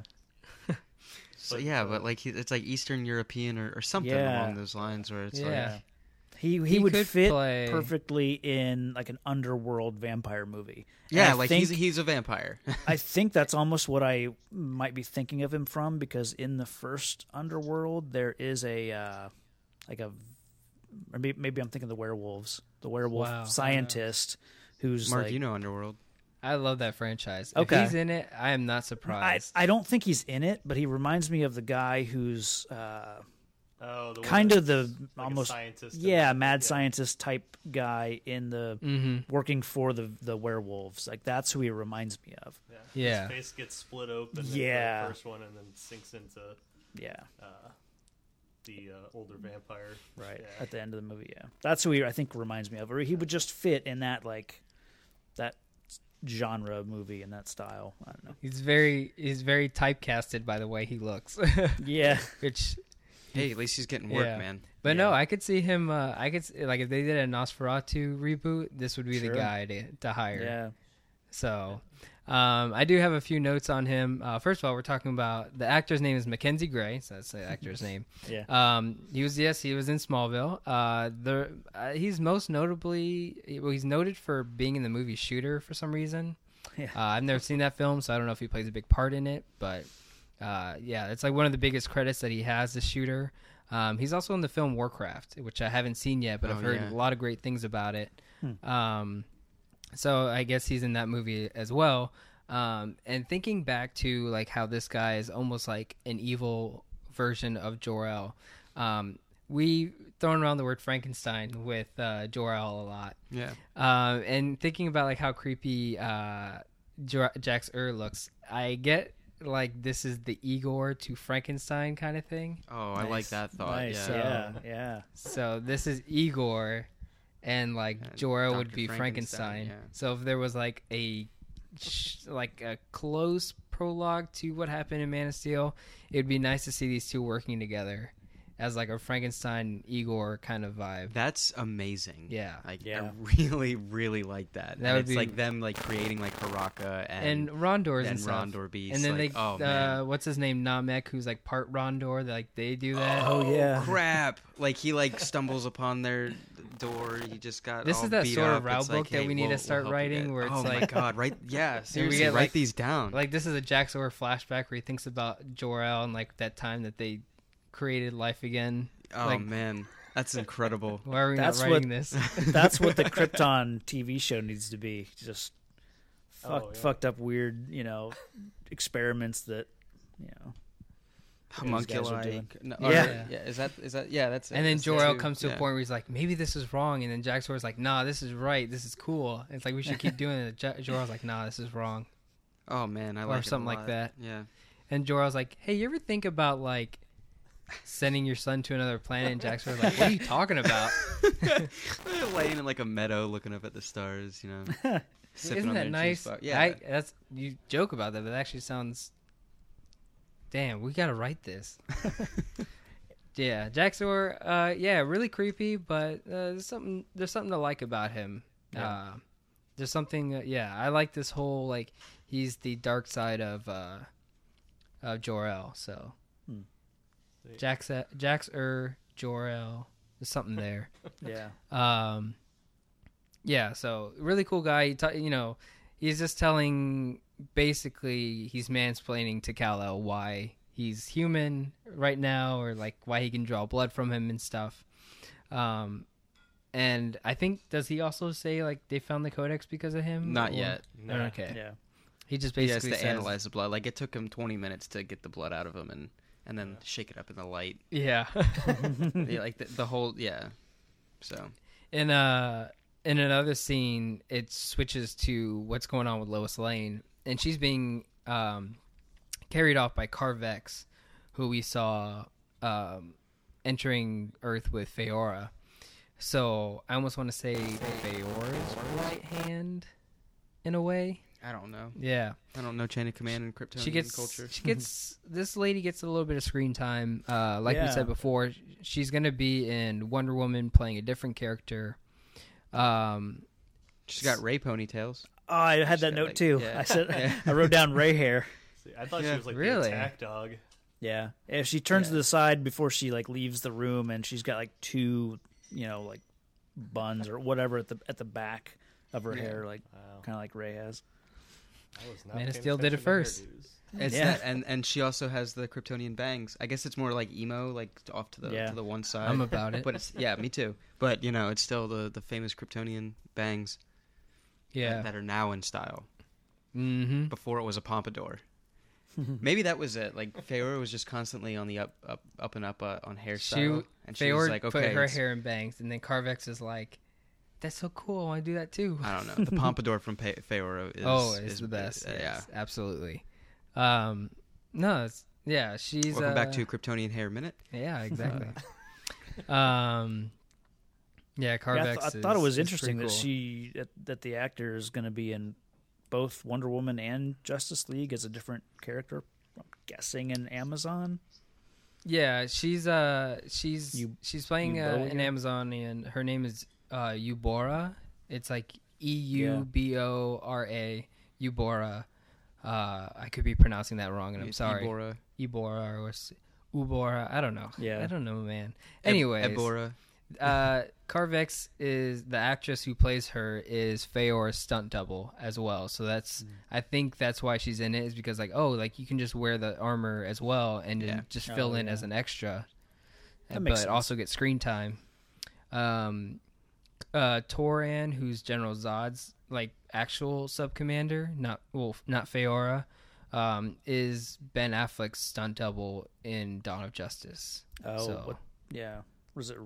Speaker 2: So
Speaker 4: But,
Speaker 2: yeah,
Speaker 4: uh,
Speaker 2: but like it's like Eastern European or, or something
Speaker 3: Yeah.
Speaker 2: along those lines where it's
Speaker 1: Yeah.
Speaker 2: like
Speaker 3: He he,
Speaker 1: He
Speaker 3: would fit
Speaker 1: play-
Speaker 3: perfectly in like an underworld vampire movie.
Speaker 2: Yeah, like
Speaker 3: think,
Speaker 2: he's he's a vampire. [LAUGHS]
Speaker 3: I think that's almost what I might be thinking of him from because in the first underworld there is a uh, like a maybe, maybe I'm thinking the werewolves, the werewolf
Speaker 1: Wow.
Speaker 3: scientist who's
Speaker 2: Mark,
Speaker 3: like
Speaker 2: you know Underworld.
Speaker 1: I love that franchise.
Speaker 3: Okay.
Speaker 1: If he's in it, I am not
Speaker 3: I,
Speaker 1: surprised.
Speaker 3: I don't think he's in it, but he reminds me of the guy who's uh,
Speaker 4: Oh, the
Speaker 3: kind of the
Speaker 4: like
Speaker 3: almost
Speaker 4: scientist.
Speaker 3: yeah
Speaker 4: it.
Speaker 3: mad scientist type guy in the
Speaker 1: mm-hmm.
Speaker 3: working for the the werewolves. Like that's who he reminds me of.
Speaker 4: Yeah.
Speaker 1: Yeah.
Speaker 4: His face gets split open.
Speaker 3: Yeah.
Speaker 4: The first one, and then sinks into
Speaker 3: Yeah,
Speaker 4: uh, the uh, older vampire.
Speaker 3: right
Speaker 4: Yeah.
Speaker 3: at the end of the movie. Yeah, that's who he I think reminds me of. Or he would just fit in that like that genre movie in that style. I don't know.
Speaker 1: He's very he's very typecasted by the way he looks. [LAUGHS]
Speaker 3: Yeah,
Speaker 1: Which
Speaker 2: Hey, at least he's getting work,
Speaker 1: Yeah.
Speaker 2: man.
Speaker 1: but no, I could see him uh, I could s- like if they did a Nosferatu reboot, this would be
Speaker 3: Sure.
Speaker 1: the guy to to hire.
Speaker 3: yeah.
Speaker 1: So, um, I do have a few notes on him. Uh, first of all, we're talking about the actor's name is Mackenzie Gray, so that's the [LAUGHS] actor's name.
Speaker 3: Yeah.
Speaker 1: Um, he was yes, he was in Smallville. Uh, the uh, he's most notably well, he's noted for being in the movie Shooter for some reason.
Speaker 3: Yeah.
Speaker 1: Uh, I've never seen that film, so I don't know if he plays a big part in it, but uh, yeah, it's like one of the biggest credits that he has. The shooter. Um, he's also in the film Warcraft, which I haven't seen yet, but
Speaker 2: Oh,
Speaker 1: I've heard
Speaker 2: yeah.
Speaker 1: a lot of great things about it.
Speaker 3: Hmm.
Speaker 1: Um, so I guess he's in that movie as well. Um, and thinking back to like how this guy is almost like an evil version of Jor El. Um, we thrown around the word Frankenstein with uh, Jor El a lot.
Speaker 2: Yeah.
Speaker 1: Um, and thinking about like how creepy uh, Jar- Jax Ur looks, I get like this is the Igor to Frankenstein kind of thing.
Speaker 2: Oh, I like that thought.
Speaker 3: Nice.
Speaker 2: Yeah.
Speaker 3: Yeah. Yeah.
Speaker 1: So this is Igor, and like
Speaker 2: And
Speaker 1: Jor-El would be
Speaker 2: Frankenstein,
Speaker 1: Frankenstein.
Speaker 2: yeah.
Speaker 1: So if there was like a like a close prologue to what happened in Man of Steel, it'd be nice to see these two working together as like a Frankenstein Igor kind of vibe.
Speaker 2: That's amazing.
Speaker 1: Yeah.
Speaker 2: Like
Speaker 3: Yeah.
Speaker 2: I really, really like that.
Speaker 1: That
Speaker 2: and
Speaker 1: would
Speaker 2: it's
Speaker 1: be-
Speaker 2: like them like creating like Haraka and
Speaker 1: and Rondors
Speaker 2: and
Speaker 1: and stuff.
Speaker 2: Rondor Beast.
Speaker 1: And then
Speaker 2: like,
Speaker 1: they,
Speaker 2: oh
Speaker 1: uh, what's his name, Nam-Ek, who's like part Rondor. Like they do that.
Speaker 3: Oh, yeah.
Speaker 2: crap! Like he like stumbles upon their door. He just got.
Speaker 1: This
Speaker 2: all
Speaker 1: is that
Speaker 2: beat
Speaker 1: sort of route
Speaker 2: It's like,
Speaker 1: book that
Speaker 2: hey,
Speaker 1: we need to
Speaker 2: we'll-
Speaker 1: start
Speaker 2: we'll
Speaker 1: writing where it's
Speaker 2: oh my
Speaker 1: like-
Speaker 2: god! Right? [LAUGHS] Yeah. Seriously,
Speaker 1: get,
Speaker 2: write
Speaker 1: like-
Speaker 2: these down.
Speaker 1: Like this is a Jax Ur flashback where he thinks about Jor-El and like that time that they created life again.
Speaker 2: oh
Speaker 1: like-
Speaker 2: man, that's incredible. [LAUGHS]
Speaker 1: Why are we
Speaker 3: That's
Speaker 1: not
Speaker 3: what-
Speaker 1: writing this? [LAUGHS]
Speaker 3: That's what the [LAUGHS] Krypton TV show needs to be. Just oh, fuck,
Speaker 4: Oh, yeah.
Speaker 3: fucked up, weird, you know, experiments that, you know. those guys are
Speaker 2: Homunculi.
Speaker 3: doing.
Speaker 2: No,
Speaker 3: Yeah.
Speaker 2: or- yeah. Is that is that? Yeah, that's. it.
Speaker 1: and then
Speaker 2: That's
Speaker 1: Jor-El comes to
Speaker 2: Yeah.
Speaker 1: a point where he's like, maybe this is wrong, and then Jax Ur's like, nah, this is right, this is cool. It's like we should keep doing it. Ja- Jor-El's like, nah, this is wrong.
Speaker 2: Oh man, I
Speaker 1: Or
Speaker 2: like it a
Speaker 1: something like that.
Speaker 2: Yeah.
Speaker 1: And Jor-El's like, hey, you ever think about like sending your son to another planet? And Jax Ur's like, [LAUGHS] what are you talking about? [LAUGHS]
Speaker 2: laying in like a meadow, looking up at the stars. You know, [LAUGHS] sipping
Speaker 1: Isn't
Speaker 2: on
Speaker 1: that nice?
Speaker 2: juice. Yeah.
Speaker 1: I, that's you joke about that, but that actually sounds. Damn, we gotta write this. yeah, Jax Ur. Uh, yeah, really creepy, but uh, there's something there's something to like about him.
Speaker 3: Yeah.
Speaker 1: Uh, there's something. Uh, yeah, I like this whole like he's the dark side of uh, of Jor El. So,
Speaker 3: Hmm.
Speaker 1: Jax Jax Ur Jor El. There's something [LAUGHS] there.
Speaker 3: Yeah.
Speaker 1: Um, yeah, so really cool guy. He ta- you know, he's just telling basically he's mansplaining to Kal El why he's human right now, or like why he can draw blood from him and stuff. Um, and I think does he also say like they found the codex because of him?
Speaker 2: Not
Speaker 1: Or-
Speaker 2: yet.
Speaker 1: Oh, Okay.
Speaker 3: Yeah.
Speaker 1: He just
Speaker 2: He has
Speaker 1: basically
Speaker 2: to
Speaker 1: says,
Speaker 2: analyze the blood. Like it took him 20 minutes to get the blood out of him, and and then shake it up in the light.
Speaker 1: Yeah. [LAUGHS]
Speaker 2: yeah, like the, the whole yeah. So
Speaker 1: in uh in another scene it switches to what's going on with Lois Lane and she's being um carried off by Carvex who we saw um entering Earth with Faora. So I almost want to say Faora's right hand in a way.
Speaker 2: I don't know.
Speaker 1: Yeah.
Speaker 2: I don't know chain of command and Kryptonian
Speaker 1: She gets
Speaker 2: culture.
Speaker 1: she gets [LAUGHS] this lady gets a little bit of screen time. Uh, like we said before, she's gonna be in Wonder Woman playing a different character. Um,
Speaker 2: She's got Rey ponytails.
Speaker 3: Oh, I had that note
Speaker 2: like-
Speaker 3: too.
Speaker 2: yeah.
Speaker 3: I said
Speaker 2: Yeah. [LAUGHS]
Speaker 3: I wrote down Rey hair. [LAUGHS]
Speaker 4: See, I thought
Speaker 2: Yeah.
Speaker 4: she was like
Speaker 1: Really?
Speaker 4: the attack dog.
Speaker 3: Yeah. If she turns
Speaker 1: Yeah.
Speaker 3: to the side before she like leaves the room and she's got like two, you know, like buns or whatever at the at the back of her
Speaker 2: Yeah.
Speaker 3: hair, like
Speaker 4: Wow.
Speaker 3: kind of like Rey has.
Speaker 4: I not
Speaker 1: Man of Steel did it
Speaker 4: attention to her
Speaker 1: first.
Speaker 2: It's
Speaker 3: Yeah.
Speaker 2: that, and and she also has the Kryptonian bangs. I guess it's more like emo, like off to the
Speaker 3: Yeah.
Speaker 2: to the one side.
Speaker 1: I'm about it.
Speaker 2: but it's yeah, me too. But you know, it's still the the famous Kryptonian bangs
Speaker 1: yeah.
Speaker 2: that, that are now in style.
Speaker 1: mm-hmm.
Speaker 2: Before it was a pompadour. [LAUGHS] Maybe that was it. Like Faora was just constantly on the up up up and up uh, on hairstyle, and she was
Speaker 1: Feor
Speaker 2: like,
Speaker 1: put
Speaker 2: okay,
Speaker 1: her hair in bangs, and then Carvex is like, "That's so cool. I want to do that too."
Speaker 2: I don't know. [LAUGHS] The pompadour from Pe- Faora is
Speaker 1: oh, it's
Speaker 2: is
Speaker 1: the best.
Speaker 2: uh, yeah.
Speaker 1: Yes, absolutely. Um, no, it's yeah. She's
Speaker 2: Welcome back
Speaker 1: uh,
Speaker 2: to Kryptonian Hair Minute.
Speaker 1: Yeah, exactly. [LAUGHS] um, yeah,
Speaker 3: Yeah, I,
Speaker 1: Carvex.
Speaker 3: th- I
Speaker 1: is-
Speaker 3: thought it was interesting
Speaker 1: pretty
Speaker 3: that she that, that the actor is going to be in both Wonder Woman and Justice League as a different character. I'm guessing in Amazon.
Speaker 1: Yeah, she's uh, she's
Speaker 3: Eu-
Speaker 1: she's playing uh, an Amazonian. And her name is uh, Eubora. It's like E U B O R A. Eubora. Uh, I could be pronouncing that wrong, and I'm
Speaker 2: It's
Speaker 1: sorry.
Speaker 2: Ebora.
Speaker 1: Ebora or s- Ubora. I don't know.
Speaker 3: Yeah.
Speaker 1: I don't know, man.
Speaker 2: Eb-
Speaker 1: Anyways,
Speaker 2: Ebora.
Speaker 1: uh, Carvex is the actress who plays her is Faora's stunt double as well. So that's I think that's why she's in it is because like oh like you can just wear the armor as well and then
Speaker 2: Yeah.
Speaker 1: just fill
Speaker 3: Oh,
Speaker 1: in
Speaker 3: yeah.
Speaker 1: as an extra,
Speaker 3: That
Speaker 1: but
Speaker 3: makes sense.
Speaker 1: also get screen time. Um, uh, Toran, who's General Zod's like actual sub commander, not well, not Faora, um, is Ben Affleck's stunt double in Dawn of Justice.
Speaker 3: Oh,
Speaker 1: So-
Speaker 3: what, yeah. Was it?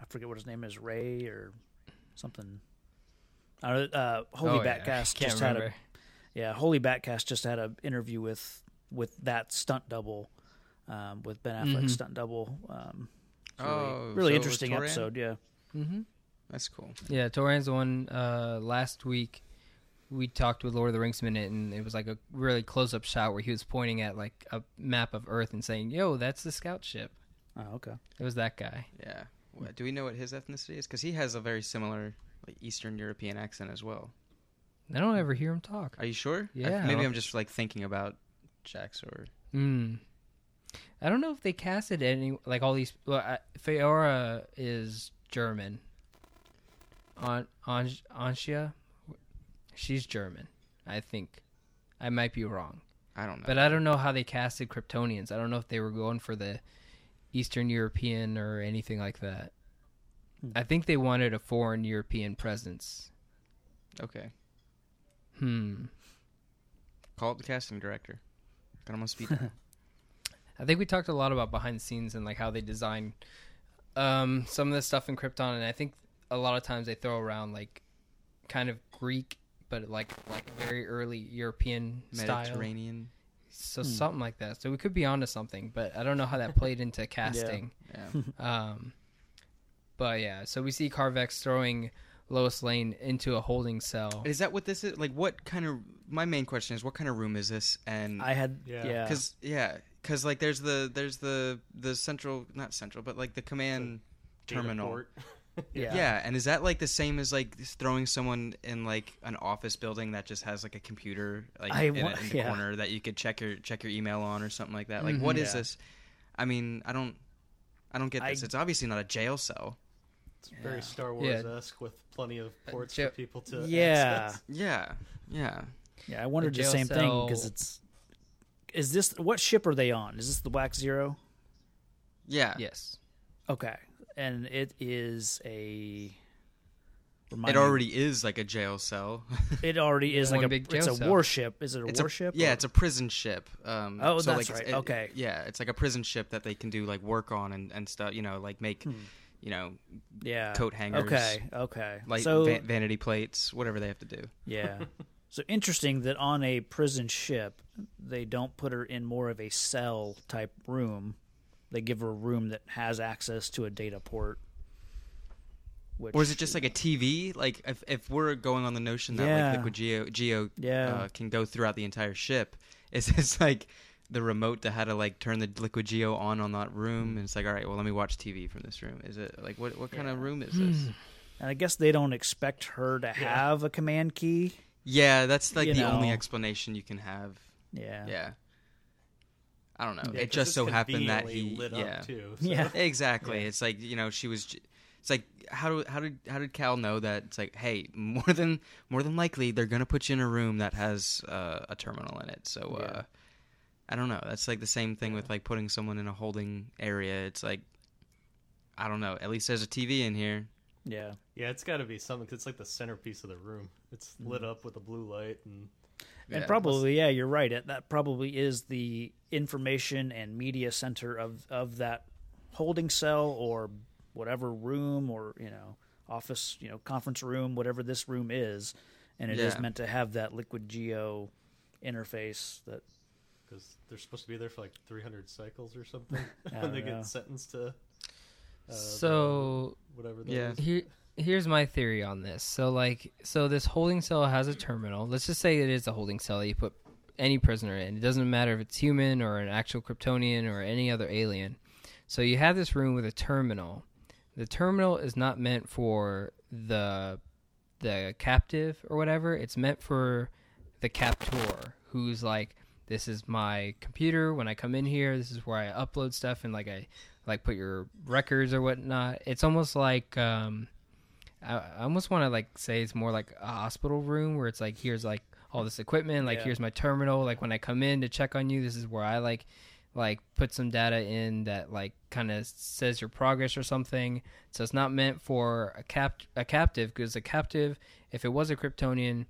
Speaker 3: I forget what his name is. Ray or something. I don't know, uh, Holy
Speaker 1: Oh, yeah.
Speaker 3: Batcast
Speaker 1: Can't
Speaker 3: just
Speaker 1: remember.
Speaker 3: had a yeah. Holy Batcast just had an interview with with that stunt double, um, with Ben Affleck's
Speaker 1: Mhm.
Speaker 3: stunt double. Um, it's
Speaker 2: Oh,
Speaker 3: really,
Speaker 2: so
Speaker 3: really
Speaker 2: it was
Speaker 3: interesting episode. Yeah.
Speaker 1: Mm-hmm.
Speaker 2: That's cool.
Speaker 1: Yeah, Toran's the one uh, last week. We talked with Lord of the Rings minute, and it was like a really close-up shot where he was pointing at like a map of Earth and saying, "Yo, that's the scout ship."
Speaker 3: Oh, okay.
Speaker 1: It was that guy.
Speaker 2: Yeah. What, do we know what his ethnicity is? Because he has a very similar like Eastern European accent as well.
Speaker 1: I don't ever hear him talk.
Speaker 2: Are you sure? I-
Speaker 1: Yeah.
Speaker 2: maybe I'm just like thinking about Jax Ur
Speaker 1: Mm. I don't know if they casted any like all these. Well, I, Faora is German. An Anj Anshia, she's German. I think. I might be wrong.
Speaker 2: I don't know.
Speaker 1: But I don't know how they casted Kryptonians. I don't know if they were going for the Eastern European or anything like that.
Speaker 3: Hmm.
Speaker 1: I think they wanted a foreign European presence.
Speaker 2: okay.
Speaker 1: Hmm.
Speaker 2: Call up the casting director. Got him on speed. dial. [LAUGHS]
Speaker 1: I think we talked a lot about behind the scenes and like how they design um, some of the stuff in Krypton, and I think a lot of times they throw around like kind of Greek, but like like very early European style.
Speaker 2: Mediterranean.
Speaker 1: So
Speaker 3: Hmm.
Speaker 1: something like that. So we could be onto something, but I don't know how that played into [LAUGHS] casting.
Speaker 2: Yeah. [LAUGHS]
Speaker 1: Um, but yeah, so we see Carvex throwing Lois Lane into a holding cell.
Speaker 2: Is that what this is? Like, what kind of? My main question is, what kind of room is this? And
Speaker 3: I had
Speaker 4: Yeah.
Speaker 3: yeah.
Speaker 2: because yeah, because like there's the there's the the central not central, but like the command
Speaker 4: Data
Speaker 2: terminal.
Speaker 4: Port.
Speaker 3: Yeah.
Speaker 2: Yeah. and is that like the same as like throwing someone in like an office building that just has like a computer like
Speaker 3: I
Speaker 2: in,
Speaker 3: wa-
Speaker 2: in the
Speaker 3: yeah.
Speaker 2: corner that you could check your check your email on or something like that? Like,
Speaker 1: Mhm.
Speaker 2: what is
Speaker 3: Mm-hmm. Yeah.
Speaker 2: this? I mean, I don't, I don't get
Speaker 3: I-
Speaker 2: this. it's obviously not a jail cell.
Speaker 4: It's very Star Wars esque with plenty of
Speaker 1: Uh,
Speaker 4: ports for people to.
Speaker 3: Yeah.
Speaker 4: access.
Speaker 2: Yeah, yeah.
Speaker 3: Yeah, I wondered the,
Speaker 1: jail
Speaker 3: same thing because it's. Is this what ship are they on? Is this the Black Zero?
Speaker 2: Yeah.
Speaker 1: yes.
Speaker 3: Okay, and it is a. remind
Speaker 2: It
Speaker 3: me-
Speaker 2: already is like a jail cell. [LAUGHS]
Speaker 3: It already is
Speaker 1: One
Speaker 3: like a.
Speaker 1: big
Speaker 3: It's a
Speaker 1: cell.
Speaker 3: warship. Is it a
Speaker 2: it's
Speaker 3: warship?
Speaker 2: A, yeah,
Speaker 3: or-
Speaker 2: it's a prison ship. Um,
Speaker 3: Oh,
Speaker 2: so,
Speaker 3: that's
Speaker 2: like,
Speaker 3: right.
Speaker 2: it-
Speaker 3: Okay.
Speaker 2: Yeah, it's like a prison ship that they can do like work on and, and stuff. You know, like make,
Speaker 3: Hmm.
Speaker 2: you know,
Speaker 3: yeah.
Speaker 2: coat hangers.
Speaker 3: Okay. Okay.
Speaker 2: Like
Speaker 3: so
Speaker 2: va- vanity plates, whatever they have to do.
Speaker 3: yeah. [LAUGHS] So interesting that on a prison ship, they don't put her in more of a cell type room. They give her a room that has access to a data port. Which,
Speaker 2: Or is it just like a TV? Like if if we're going on the notion that
Speaker 3: Yeah.
Speaker 2: like Liquid Geo Geo
Speaker 3: Yeah.
Speaker 2: uh, can go throughout the entire ship, [LAUGHS] is this like the remote to how to like turn the Liquid Geo on on that room? And it's like, all right, well, let me watch TV from this room. Is it like what what kind of room is this?
Speaker 3: And I guess they don't expect her to have a command key.
Speaker 2: Yeah, that's like
Speaker 3: You
Speaker 2: the only explanation you can have.
Speaker 3: Yeah.
Speaker 2: Yeah. I don't know.
Speaker 3: Yeah,
Speaker 2: it
Speaker 4: 'cause
Speaker 2: just so happened that he
Speaker 4: lit
Speaker 2: yeah.
Speaker 4: up too.
Speaker 3: Yeah. [LAUGHS]
Speaker 2: Exactly.
Speaker 3: Yeah.
Speaker 2: It's like you know she was. It's like how do how did how did Kal know that? It's like hey, more than more than likely they're gonna put you in a room that has uh, a terminal in it. So uh, I don't know. That's like the same thing with like putting someone in a holding area. It's like I don't know. At least there's a TV in here.
Speaker 3: Yeah.
Speaker 4: Yeah, it's got to be something. 'cause it's like the centerpiece of the room. It's lit up with a blue light, and
Speaker 3: And
Speaker 2: Yeah.
Speaker 3: probably, yeah, you're right. It, that probably is the information and media center of of that holding cell or whatever room or you know office, you know, conference room, whatever this room is, and it is
Speaker 2: Yeah.
Speaker 3: meant to have that liquid geo interface. That
Speaker 4: because they're supposed to be there for like 300 cycles or something [LAUGHS]
Speaker 3: I [LAUGHS]
Speaker 4: when they
Speaker 3: know.
Speaker 4: get sentenced to. Uh,
Speaker 1: So
Speaker 4: the- whatever. That
Speaker 2: Yeah.
Speaker 4: is.
Speaker 1: here, here's my theory on this. So like, so this holding cell has a terminal. Let's just say it is a holding cell that you put any prisoner in. It doesn't matter if it's human or an actual Kryptonian or any other alien. So you have this room with a terminal. The terminal is not meant for the the captive or whatever. It's meant for the captor who's like this is my computer when I come in here. This is where I upload stuff and like I like put your records or whatnot. It's almost like um, I, I almost want to like say it's more like a hospital room where it's like here's like all this equipment, like
Speaker 3: Yeah.
Speaker 1: here's my terminal. Like when I come in to check on you, this is where I like like put some data in that like kind of says your progress or something. So it's not meant for a cap a captive because a captive, if it was a Kryptonian,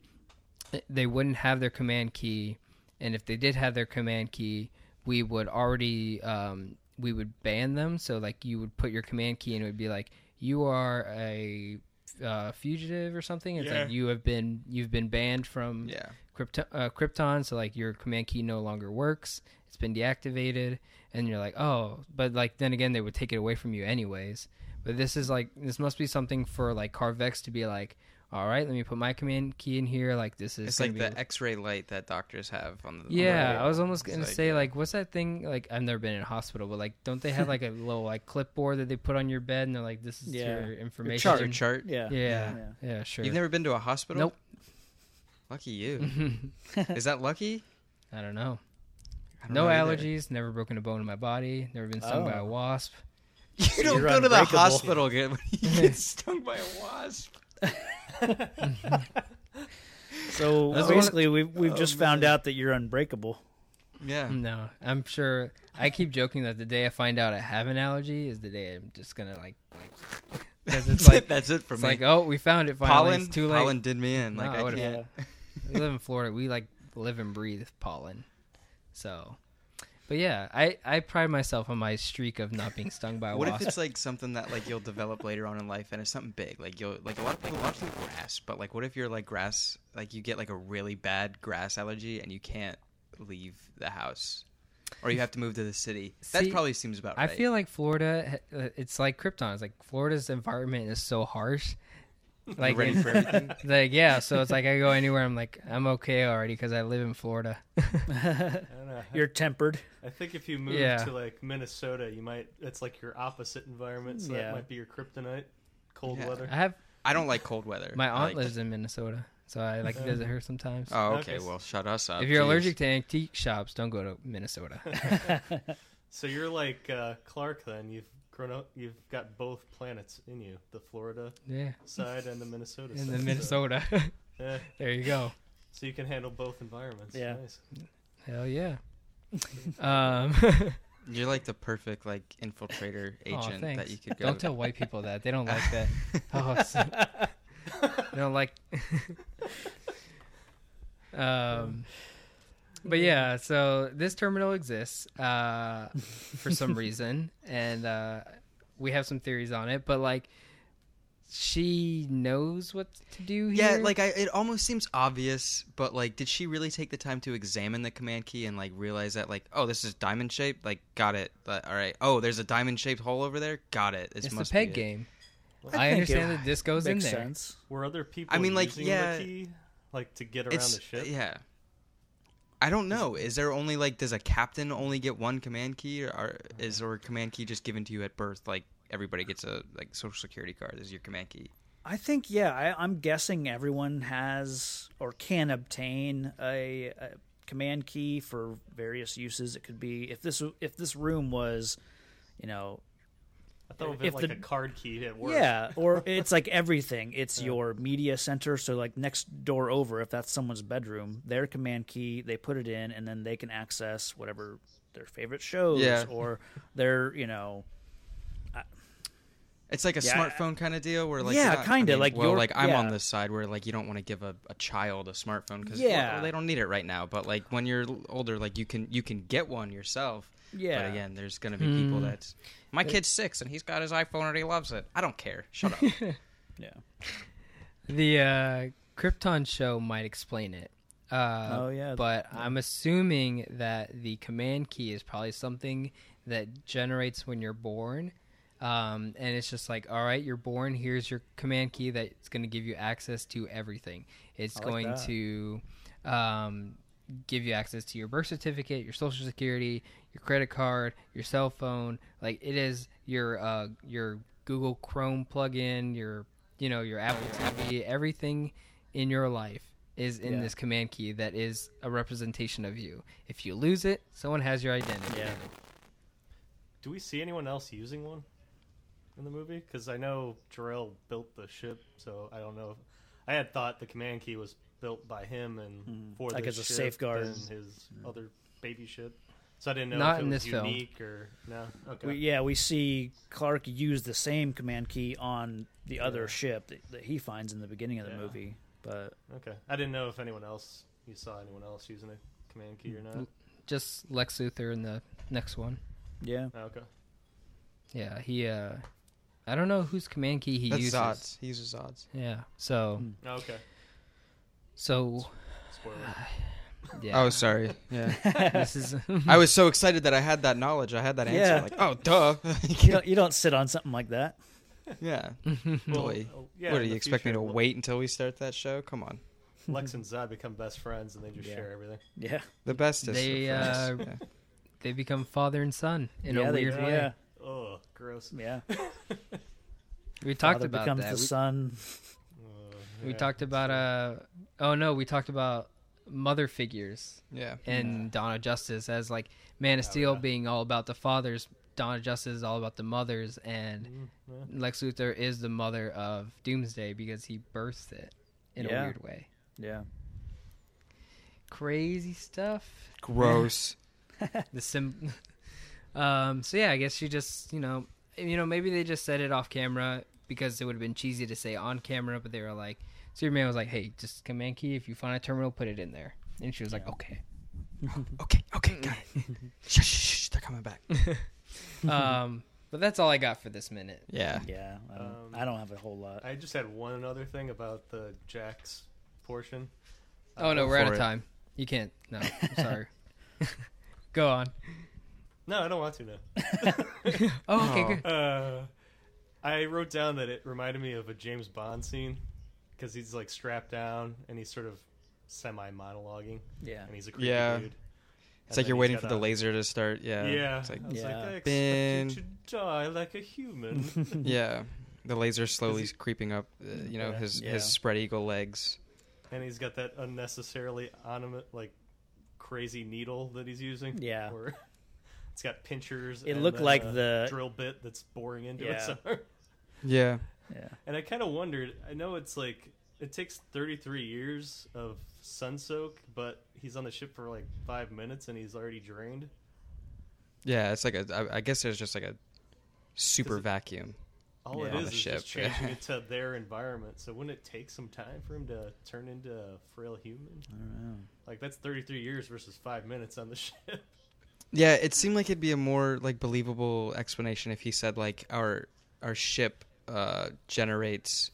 Speaker 1: they wouldn't have their command key, and if they did have their command key, we would already um, we would ban them. So like you would put your command key and it would be like you are a uh, fugitive or something. It's
Speaker 4: Yeah.
Speaker 1: like you have been you've been banned from
Speaker 2: Yeah.
Speaker 1: Krypton, uh, Krypton, so like your command key no longer works. It's been deactivated, and you're like, oh, but like then again, they would take it away from you anyways. But this is like this must be something for like Carvex to be like, all right, let me put my command key in here. Like this is
Speaker 2: It's like
Speaker 1: be
Speaker 2: the X-ray light that doctors have on the.
Speaker 1: yeah,
Speaker 2: right.
Speaker 1: I was almost gonna
Speaker 2: like,
Speaker 1: say like, what's that thing? Like, I've never been in a hospital, but like, don't they have like a little like clipboard that they put on your bed, and they're like, this is
Speaker 3: Yeah.
Speaker 1: your
Speaker 3: Your
Speaker 1: information.
Speaker 3: chart.
Speaker 2: Your chart.
Speaker 3: Yeah.
Speaker 1: Yeah,
Speaker 3: Yeah.
Speaker 1: yeah, sure.
Speaker 2: You've never been to a hospital?
Speaker 1: Nope.
Speaker 2: Lucky you. [LAUGHS] Is that lucky?
Speaker 1: I don't know.
Speaker 2: I don't
Speaker 1: No
Speaker 2: know either.
Speaker 1: allergies. Never broken a bone in my body. Never been stung by a
Speaker 3: Oh.
Speaker 1: wasp.
Speaker 2: You don't
Speaker 3: You're
Speaker 2: go to the hospital get, when [LAUGHS] you get stung by a wasp. [LAUGHS] [LAUGHS]
Speaker 3: So
Speaker 1: That's
Speaker 3: basically, we've we've
Speaker 2: Oh,
Speaker 3: just found
Speaker 2: man.
Speaker 3: out that you're unbreakable.
Speaker 2: Yeah.
Speaker 1: No, I'm sure. I keep joking that the day I find out I have an allergy is the day I'm just gonna like, like, because it's [LAUGHS] like
Speaker 2: That's it for
Speaker 1: it's
Speaker 2: me.
Speaker 1: like oh we found it finally.
Speaker 2: pollen.
Speaker 1: It's too late.
Speaker 2: Pollen did me in. Like
Speaker 1: No, I
Speaker 2: I
Speaker 1: would've-
Speaker 2: can't. [LAUGHS]
Speaker 1: we live in Florida. We like live and breathe pollen. So, but yeah, I I pride myself on my streak of not being stung by a
Speaker 2: What
Speaker 1: wasp.
Speaker 2: if it's like something that like you'll develop later on in life and it's something big? Like you'll like a lot of people watch like grass, but like what if you're like grass like you get like a really bad grass allergy and you can't leave the house? Or you have to move to the city. That probably seems about
Speaker 1: I feel like Florida, uh, it's like Krypton. It's like Florida's environment is so harsh. Like,
Speaker 2: ready for everything. [LAUGHS]
Speaker 1: like yeah, so it's like I go anywhere, I'm like I'm okay already because I live in Florida. [LAUGHS]
Speaker 4: I don't know.
Speaker 3: You're tempered.
Speaker 4: I think if you move
Speaker 1: Yeah.
Speaker 4: to like Minnesota, you might. It's like your opposite environment, so
Speaker 3: Yeah.
Speaker 4: that might be your kryptonite. Cold
Speaker 2: Yeah.
Speaker 4: weather.
Speaker 1: I have
Speaker 2: I don't like cold weather.
Speaker 1: my aunt
Speaker 2: like-
Speaker 1: lives in Minnesota, so I like
Speaker 4: Uh,
Speaker 1: visit her sometimes.
Speaker 2: Oh,
Speaker 4: Okay.
Speaker 2: okay. Well, shut us up.
Speaker 1: if you're
Speaker 2: Jeez.
Speaker 1: allergic to antique shops, don't go to Minnesota. [LAUGHS]
Speaker 4: So you're like uh, Clark. Then you've grown up. You've got both planets in you: the Florida
Speaker 1: yeah,
Speaker 4: side and the Minnesota
Speaker 1: in
Speaker 4: side.
Speaker 1: the
Speaker 4: so-
Speaker 1: Minnesota. [LAUGHS]
Speaker 4: yeah.
Speaker 1: there you go.
Speaker 4: So you can handle both environments.
Speaker 3: Yeah.
Speaker 4: Nice.
Speaker 1: Hell yeah. [LAUGHS] um, [LAUGHS]
Speaker 2: You're like the perfect like infiltrator
Speaker 1: Aw,
Speaker 2: agent that you could go.
Speaker 1: don't tell white people that they don't like that. [LAUGHS] Oh, it's- they don't like. um, but yeah, so this terminal exists uh, for some reason, and uh, we have some theories on it. But like, she knows what to do here.
Speaker 2: Yeah, like I, it almost seems obvious, but like, did she really take the time to examine the command key and like realize that like, oh, this is diamond shaped? Like, got it. But, all right. Oh, there's a diamond shaped hole over there. Got it. This
Speaker 1: it's the
Speaker 2: must
Speaker 1: peg
Speaker 2: be it.
Speaker 1: game.
Speaker 3: I
Speaker 1: I, understand that this goes in there.
Speaker 3: sense.
Speaker 4: Were other people?
Speaker 2: I mean, like,
Speaker 4: using
Speaker 2: yeah.
Speaker 4: the key, like to get around the ship.
Speaker 2: yeah. I don't know. Is there only like does a captain only get one command key, or are, is or a command key just given to you at birth? Like everybody gets a like social security card is your command key.
Speaker 3: I think yeah. I, I'm guessing everyone has or can obtain a, a command key for various uses. It could be if this if this room was, you know,
Speaker 4: I thought of
Speaker 3: If
Speaker 4: it like
Speaker 3: the-
Speaker 4: a card key at work.
Speaker 3: Yeah, or [LAUGHS] it's like everything. It's your media center. So like next door over, if that's someone's bedroom, their command key, they put it in, and then they can access whatever their favorite shows
Speaker 2: Yeah.
Speaker 3: or their you know.
Speaker 2: It's like a
Speaker 3: Yeah.
Speaker 2: smartphone kind of deal where like
Speaker 3: Yeah,
Speaker 2: you're I
Speaker 3: kinda,
Speaker 2: mean,
Speaker 3: like
Speaker 2: well
Speaker 3: you're-
Speaker 2: like I'm on this side where like you don't want to give a, a child a smartphone because
Speaker 3: Yeah.
Speaker 2: they don't need it right now. But like when you're older, like you can you can get one yourself.
Speaker 3: Yeah.
Speaker 2: But again, there's gonna be people
Speaker 1: Hmm.
Speaker 2: that my kid's six and he's got his iPhone and he loves it. I don't care. Shut up. [LAUGHS]
Speaker 3: Yeah.
Speaker 1: The uh, Krypton show might explain it. Uh,
Speaker 3: Oh, yeah.
Speaker 1: But I'm assuming that the command key is probably something that generates when you're born. Um, and it's just like, all right, you're born. Here's your command key that's going to give you access to everything. It's
Speaker 3: like
Speaker 1: going
Speaker 3: that.
Speaker 1: to um, give you access to your birth certificate, your social security, your credit card, your cell phone. Like it is your uh, your Google Chrome plugin, your you know your Apple TV, everything in your life is in
Speaker 3: Yeah.
Speaker 1: this command key that is a representation of you. If you lose it, someone has your identity.
Speaker 3: Yeah.
Speaker 4: do we see anyone else using one in the movie? Because I know Jor-El built the ship, so I don't know. If, I had thought the command key was built by him and
Speaker 3: Mm.
Speaker 4: for
Speaker 3: Like
Speaker 4: this
Speaker 3: as a safeguard.
Speaker 4: and his other baby ship. So I didn't know
Speaker 1: Not
Speaker 4: if it
Speaker 1: in
Speaker 4: was
Speaker 1: this film.
Speaker 4: unique or no. Okay.
Speaker 3: We, yeah, we see Clark use the same command key on the other
Speaker 4: Yeah.
Speaker 3: ship that, that he finds in the beginning of the
Speaker 4: Yeah.
Speaker 3: movie. But
Speaker 4: Okay. I didn't know if anyone else you saw anyone else using a command key or not.
Speaker 1: Just Lex Luthor in the next one.
Speaker 3: yeah,
Speaker 4: Oh, okay.
Speaker 1: Yeah, he. uh I don't know whose command key he
Speaker 2: That's
Speaker 1: uses.
Speaker 2: Zod's. He uses Zod's.
Speaker 1: Yeah. So
Speaker 3: Hmm.
Speaker 4: Oh, okay.
Speaker 1: so
Speaker 4: Spoiler. [SIGHS]
Speaker 1: yeah.
Speaker 2: Oh, sorry. Yeah. [LAUGHS]
Speaker 1: this is. [LAUGHS]
Speaker 2: I was so excited that I had that knowledge. I had that answer.
Speaker 3: Yeah.
Speaker 2: Like, oh, duh. [LAUGHS]
Speaker 3: you don't you don't sit on something like that.
Speaker 2: yeah.
Speaker 4: Well,
Speaker 2: Boy.
Speaker 4: oh, yeah,
Speaker 2: what
Speaker 4: in
Speaker 2: do you
Speaker 4: the
Speaker 2: expect me to
Speaker 4: future,
Speaker 2: wait until we start that show? Come on.
Speaker 4: Lex and Zod become best friends and they just
Speaker 3: Yeah.
Speaker 4: share everything.
Speaker 3: Yeah,
Speaker 2: The bestest.
Speaker 1: They,
Speaker 2: of friends.
Speaker 1: uh,
Speaker 2: Yeah.
Speaker 1: they become father and son in
Speaker 3: yeah,
Speaker 1: a
Speaker 3: they-
Speaker 1: weird way.
Speaker 3: Yeah,
Speaker 4: Oh, gross.
Speaker 3: yeah. [LAUGHS]
Speaker 1: We talked
Speaker 3: Father
Speaker 1: about
Speaker 3: becomes
Speaker 1: that.
Speaker 3: the
Speaker 1: We,
Speaker 3: son.
Speaker 4: Uh,
Speaker 1: we talked about
Speaker 4: true.
Speaker 1: uh oh no, we talked about mother figures
Speaker 2: yeah.
Speaker 1: and Dawn of Justice as like Man of
Speaker 4: Oh,
Speaker 1: Steel
Speaker 4: yeah.
Speaker 1: being all about the fathers, Dawn of Justice is all about the mothers, and
Speaker 4: Mm, yeah.
Speaker 1: Lex Luthor is the mother of Doomsday because he births it in
Speaker 3: Yeah.
Speaker 1: a weird way.
Speaker 3: Yeah,
Speaker 1: Crazy stuff.
Speaker 2: Gross. [LAUGHS]
Speaker 1: The sim. [LAUGHS] um. So yeah, I guess she just you know you know maybe they just said it off camera because it would have been cheesy to say on camera, but they were like Superman was like, hey, just command key. If you find a terminal, put it in there. And she was like, okay. [LAUGHS]
Speaker 2: okay. Okay. Got it. [LAUGHS] shh, shh, shh. They're coming back. [LAUGHS]
Speaker 1: um. But that's all I got for this minute.
Speaker 2: Yeah.
Speaker 3: yeah. I don't,
Speaker 4: Um,
Speaker 3: I don't have a whole lot.
Speaker 4: I just had one other thing about the Jax portion.
Speaker 1: Oh no, we're out
Speaker 2: for
Speaker 1: of
Speaker 2: it.
Speaker 1: time. You can't. No, I'm sorry. Go on.
Speaker 4: No, I don't want to now. [LAUGHS] [LAUGHS]
Speaker 1: Oh, okay, good.
Speaker 4: Uh, I wrote down that it reminded me of a James Bond scene because he's like strapped down and he's sort of semi monologuing
Speaker 3: yeah,
Speaker 4: and he's a creepy
Speaker 2: Yeah.
Speaker 4: dude.
Speaker 2: It's
Speaker 4: And
Speaker 2: like you're waiting for the
Speaker 4: a-
Speaker 2: laser to start. Yeah.
Speaker 4: Yeah,
Speaker 2: It's like,
Speaker 4: I was like,
Speaker 3: Yeah.
Speaker 4: I expect
Speaker 2: Ben.
Speaker 4: you to die like a human. [LAUGHS]
Speaker 2: yeah. The laser slowly
Speaker 4: Is he-
Speaker 2: creeping up. Uh, you know
Speaker 4: Yeah.
Speaker 2: his
Speaker 3: Yeah.
Speaker 2: his spread eagle legs.
Speaker 4: and he's got that unnecessarily ornament, like crazy needle that he's using.
Speaker 3: Yeah.
Speaker 4: Or it's got pinchers.
Speaker 3: It
Speaker 4: and
Speaker 3: looked
Speaker 4: then
Speaker 3: like
Speaker 4: a
Speaker 3: the-
Speaker 4: drill bit that's boring into
Speaker 3: Yeah.
Speaker 4: its arm.
Speaker 2: Yeah.
Speaker 3: yeah,
Speaker 4: And I kind of wondered. I know it's like it takes 33 years of sun soak, but he's on the ship for like five minutes and he's already drained.
Speaker 2: Yeah. It's like a. I, I guess there's just like a super
Speaker 4: it-
Speaker 2: vacuum.
Speaker 4: All
Speaker 3: Yeah.
Speaker 4: it
Speaker 3: On
Speaker 4: is
Speaker 2: the
Speaker 4: is just
Speaker 2: ship.
Speaker 4: changing it [LAUGHS] to their environment. So wouldn't it take some time for him to turn into a frail human?
Speaker 3: I don't know.
Speaker 4: Like that's 33 years versus five minutes on the [LAUGHS] ship.
Speaker 2: Yeah, it seemed like it'd be a more like believable explanation if he said like our our ship uh, generates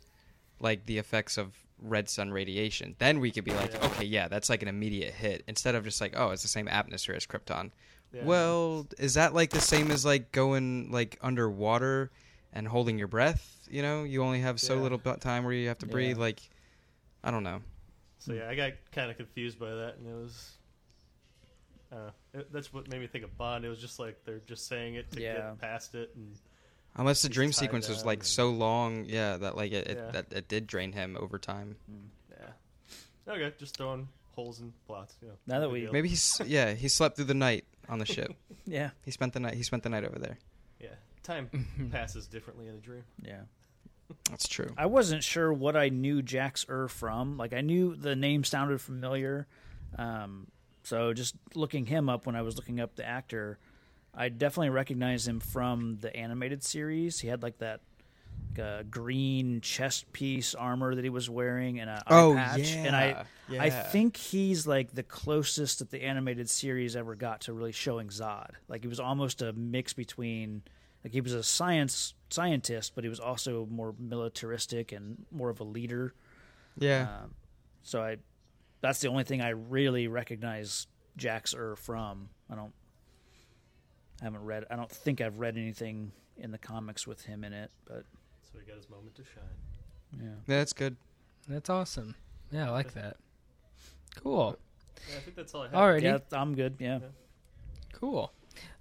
Speaker 2: like the effects of red sun radiation. Then we could be like,
Speaker 4: Yeah.
Speaker 2: okay, yeah, that's like an immediate hit. Instead of just like, oh, it's the same atmosphere as Krypton.
Speaker 4: Yeah.
Speaker 2: Well, is that like the same as like going like underwater and holding your breath? You know, you only have so
Speaker 4: Yeah.
Speaker 2: little time where you have to breathe. Like, I don't know.
Speaker 4: So yeah, I got kind of confused by that, and it was. Uh, it, that's what made me think of Bond. It was just like they're just saying it to
Speaker 3: Yeah.
Speaker 4: get past it, and
Speaker 2: Unless the dream sequence was like
Speaker 4: and-
Speaker 2: so long, yeah, that like it, it
Speaker 4: Yeah.
Speaker 2: that it did drain him over time.
Speaker 4: yeah. Okay, just throwing holes in plots. You know,
Speaker 3: Now that we-
Speaker 4: deal.
Speaker 2: Maybe he's yeah he slept through the night on the ship. [LAUGHS]
Speaker 3: Yeah,
Speaker 2: he spent the night. He spent the night over there.
Speaker 4: yeah, time [LAUGHS] passes differently in a dream.
Speaker 3: yeah.
Speaker 2: That's true.
Speaker 3: I wasn't sure what I knew Jax Ur from. Like I knew the name sounded familiar, um, so just looking him up when I was looking up the actor, I definitely recognized him from the animated series. He had like that like a green chest piece armor that he was wearing and a eye
Speaker 2: Oh,
Speaker 3: patch. And I
Speaker 2: yeah,
Speaker 3: I think he's like the closest that the animated series ever got to really showing Zod. Like he was almost a mix between like he was a science scientist, but he was also more militaristic and more of a leader.
Speaker 2: yeah.
Speaker 3: Um, so I that's the only thing I really recognize Jax Ur from. I don't I haven't read I don't think I've read anything in the comics with him in it, but
Speaker 4: So he got his moment to shine.
Speaker 3: yeah.
Speaker 2: Yeah, that's good.
Speaker 1: That's awesome. Yeah, I like that. Cool.
Speaker 4: Yeah, I think that's all I have.
Speaker 1: Alrighty.
Speaker 3: Yeah, I'm good. Yeah.
Speaker 1: Cool.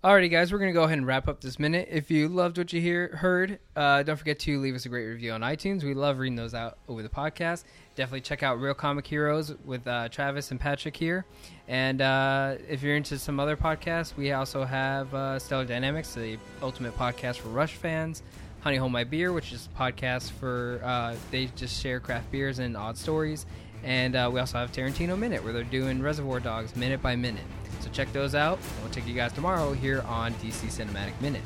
Speaker 1: Alrighty, guys, we're gonna go ahead and wrap up this minute. If you loved what you hear heard, uh, don't forget to leave us a great review on iTunes. We love reading those out over the podcast. Definitely check out Real Comic Heroes with uh, Travis and Patrick here. And uh, if you're into some other podcasts, we also have uh, Stellar Dynamics, the ultimate podcast for Rush fans. Honey Hole My Beer, which is a podcast for uh, they just share craft beers and odd stories. And uh, we also have Tarantino Minute, where they're doing Reservoir Dogs minute by minute. So check those out. We'll take you guys tomorrow here on DC Cinematic Minute.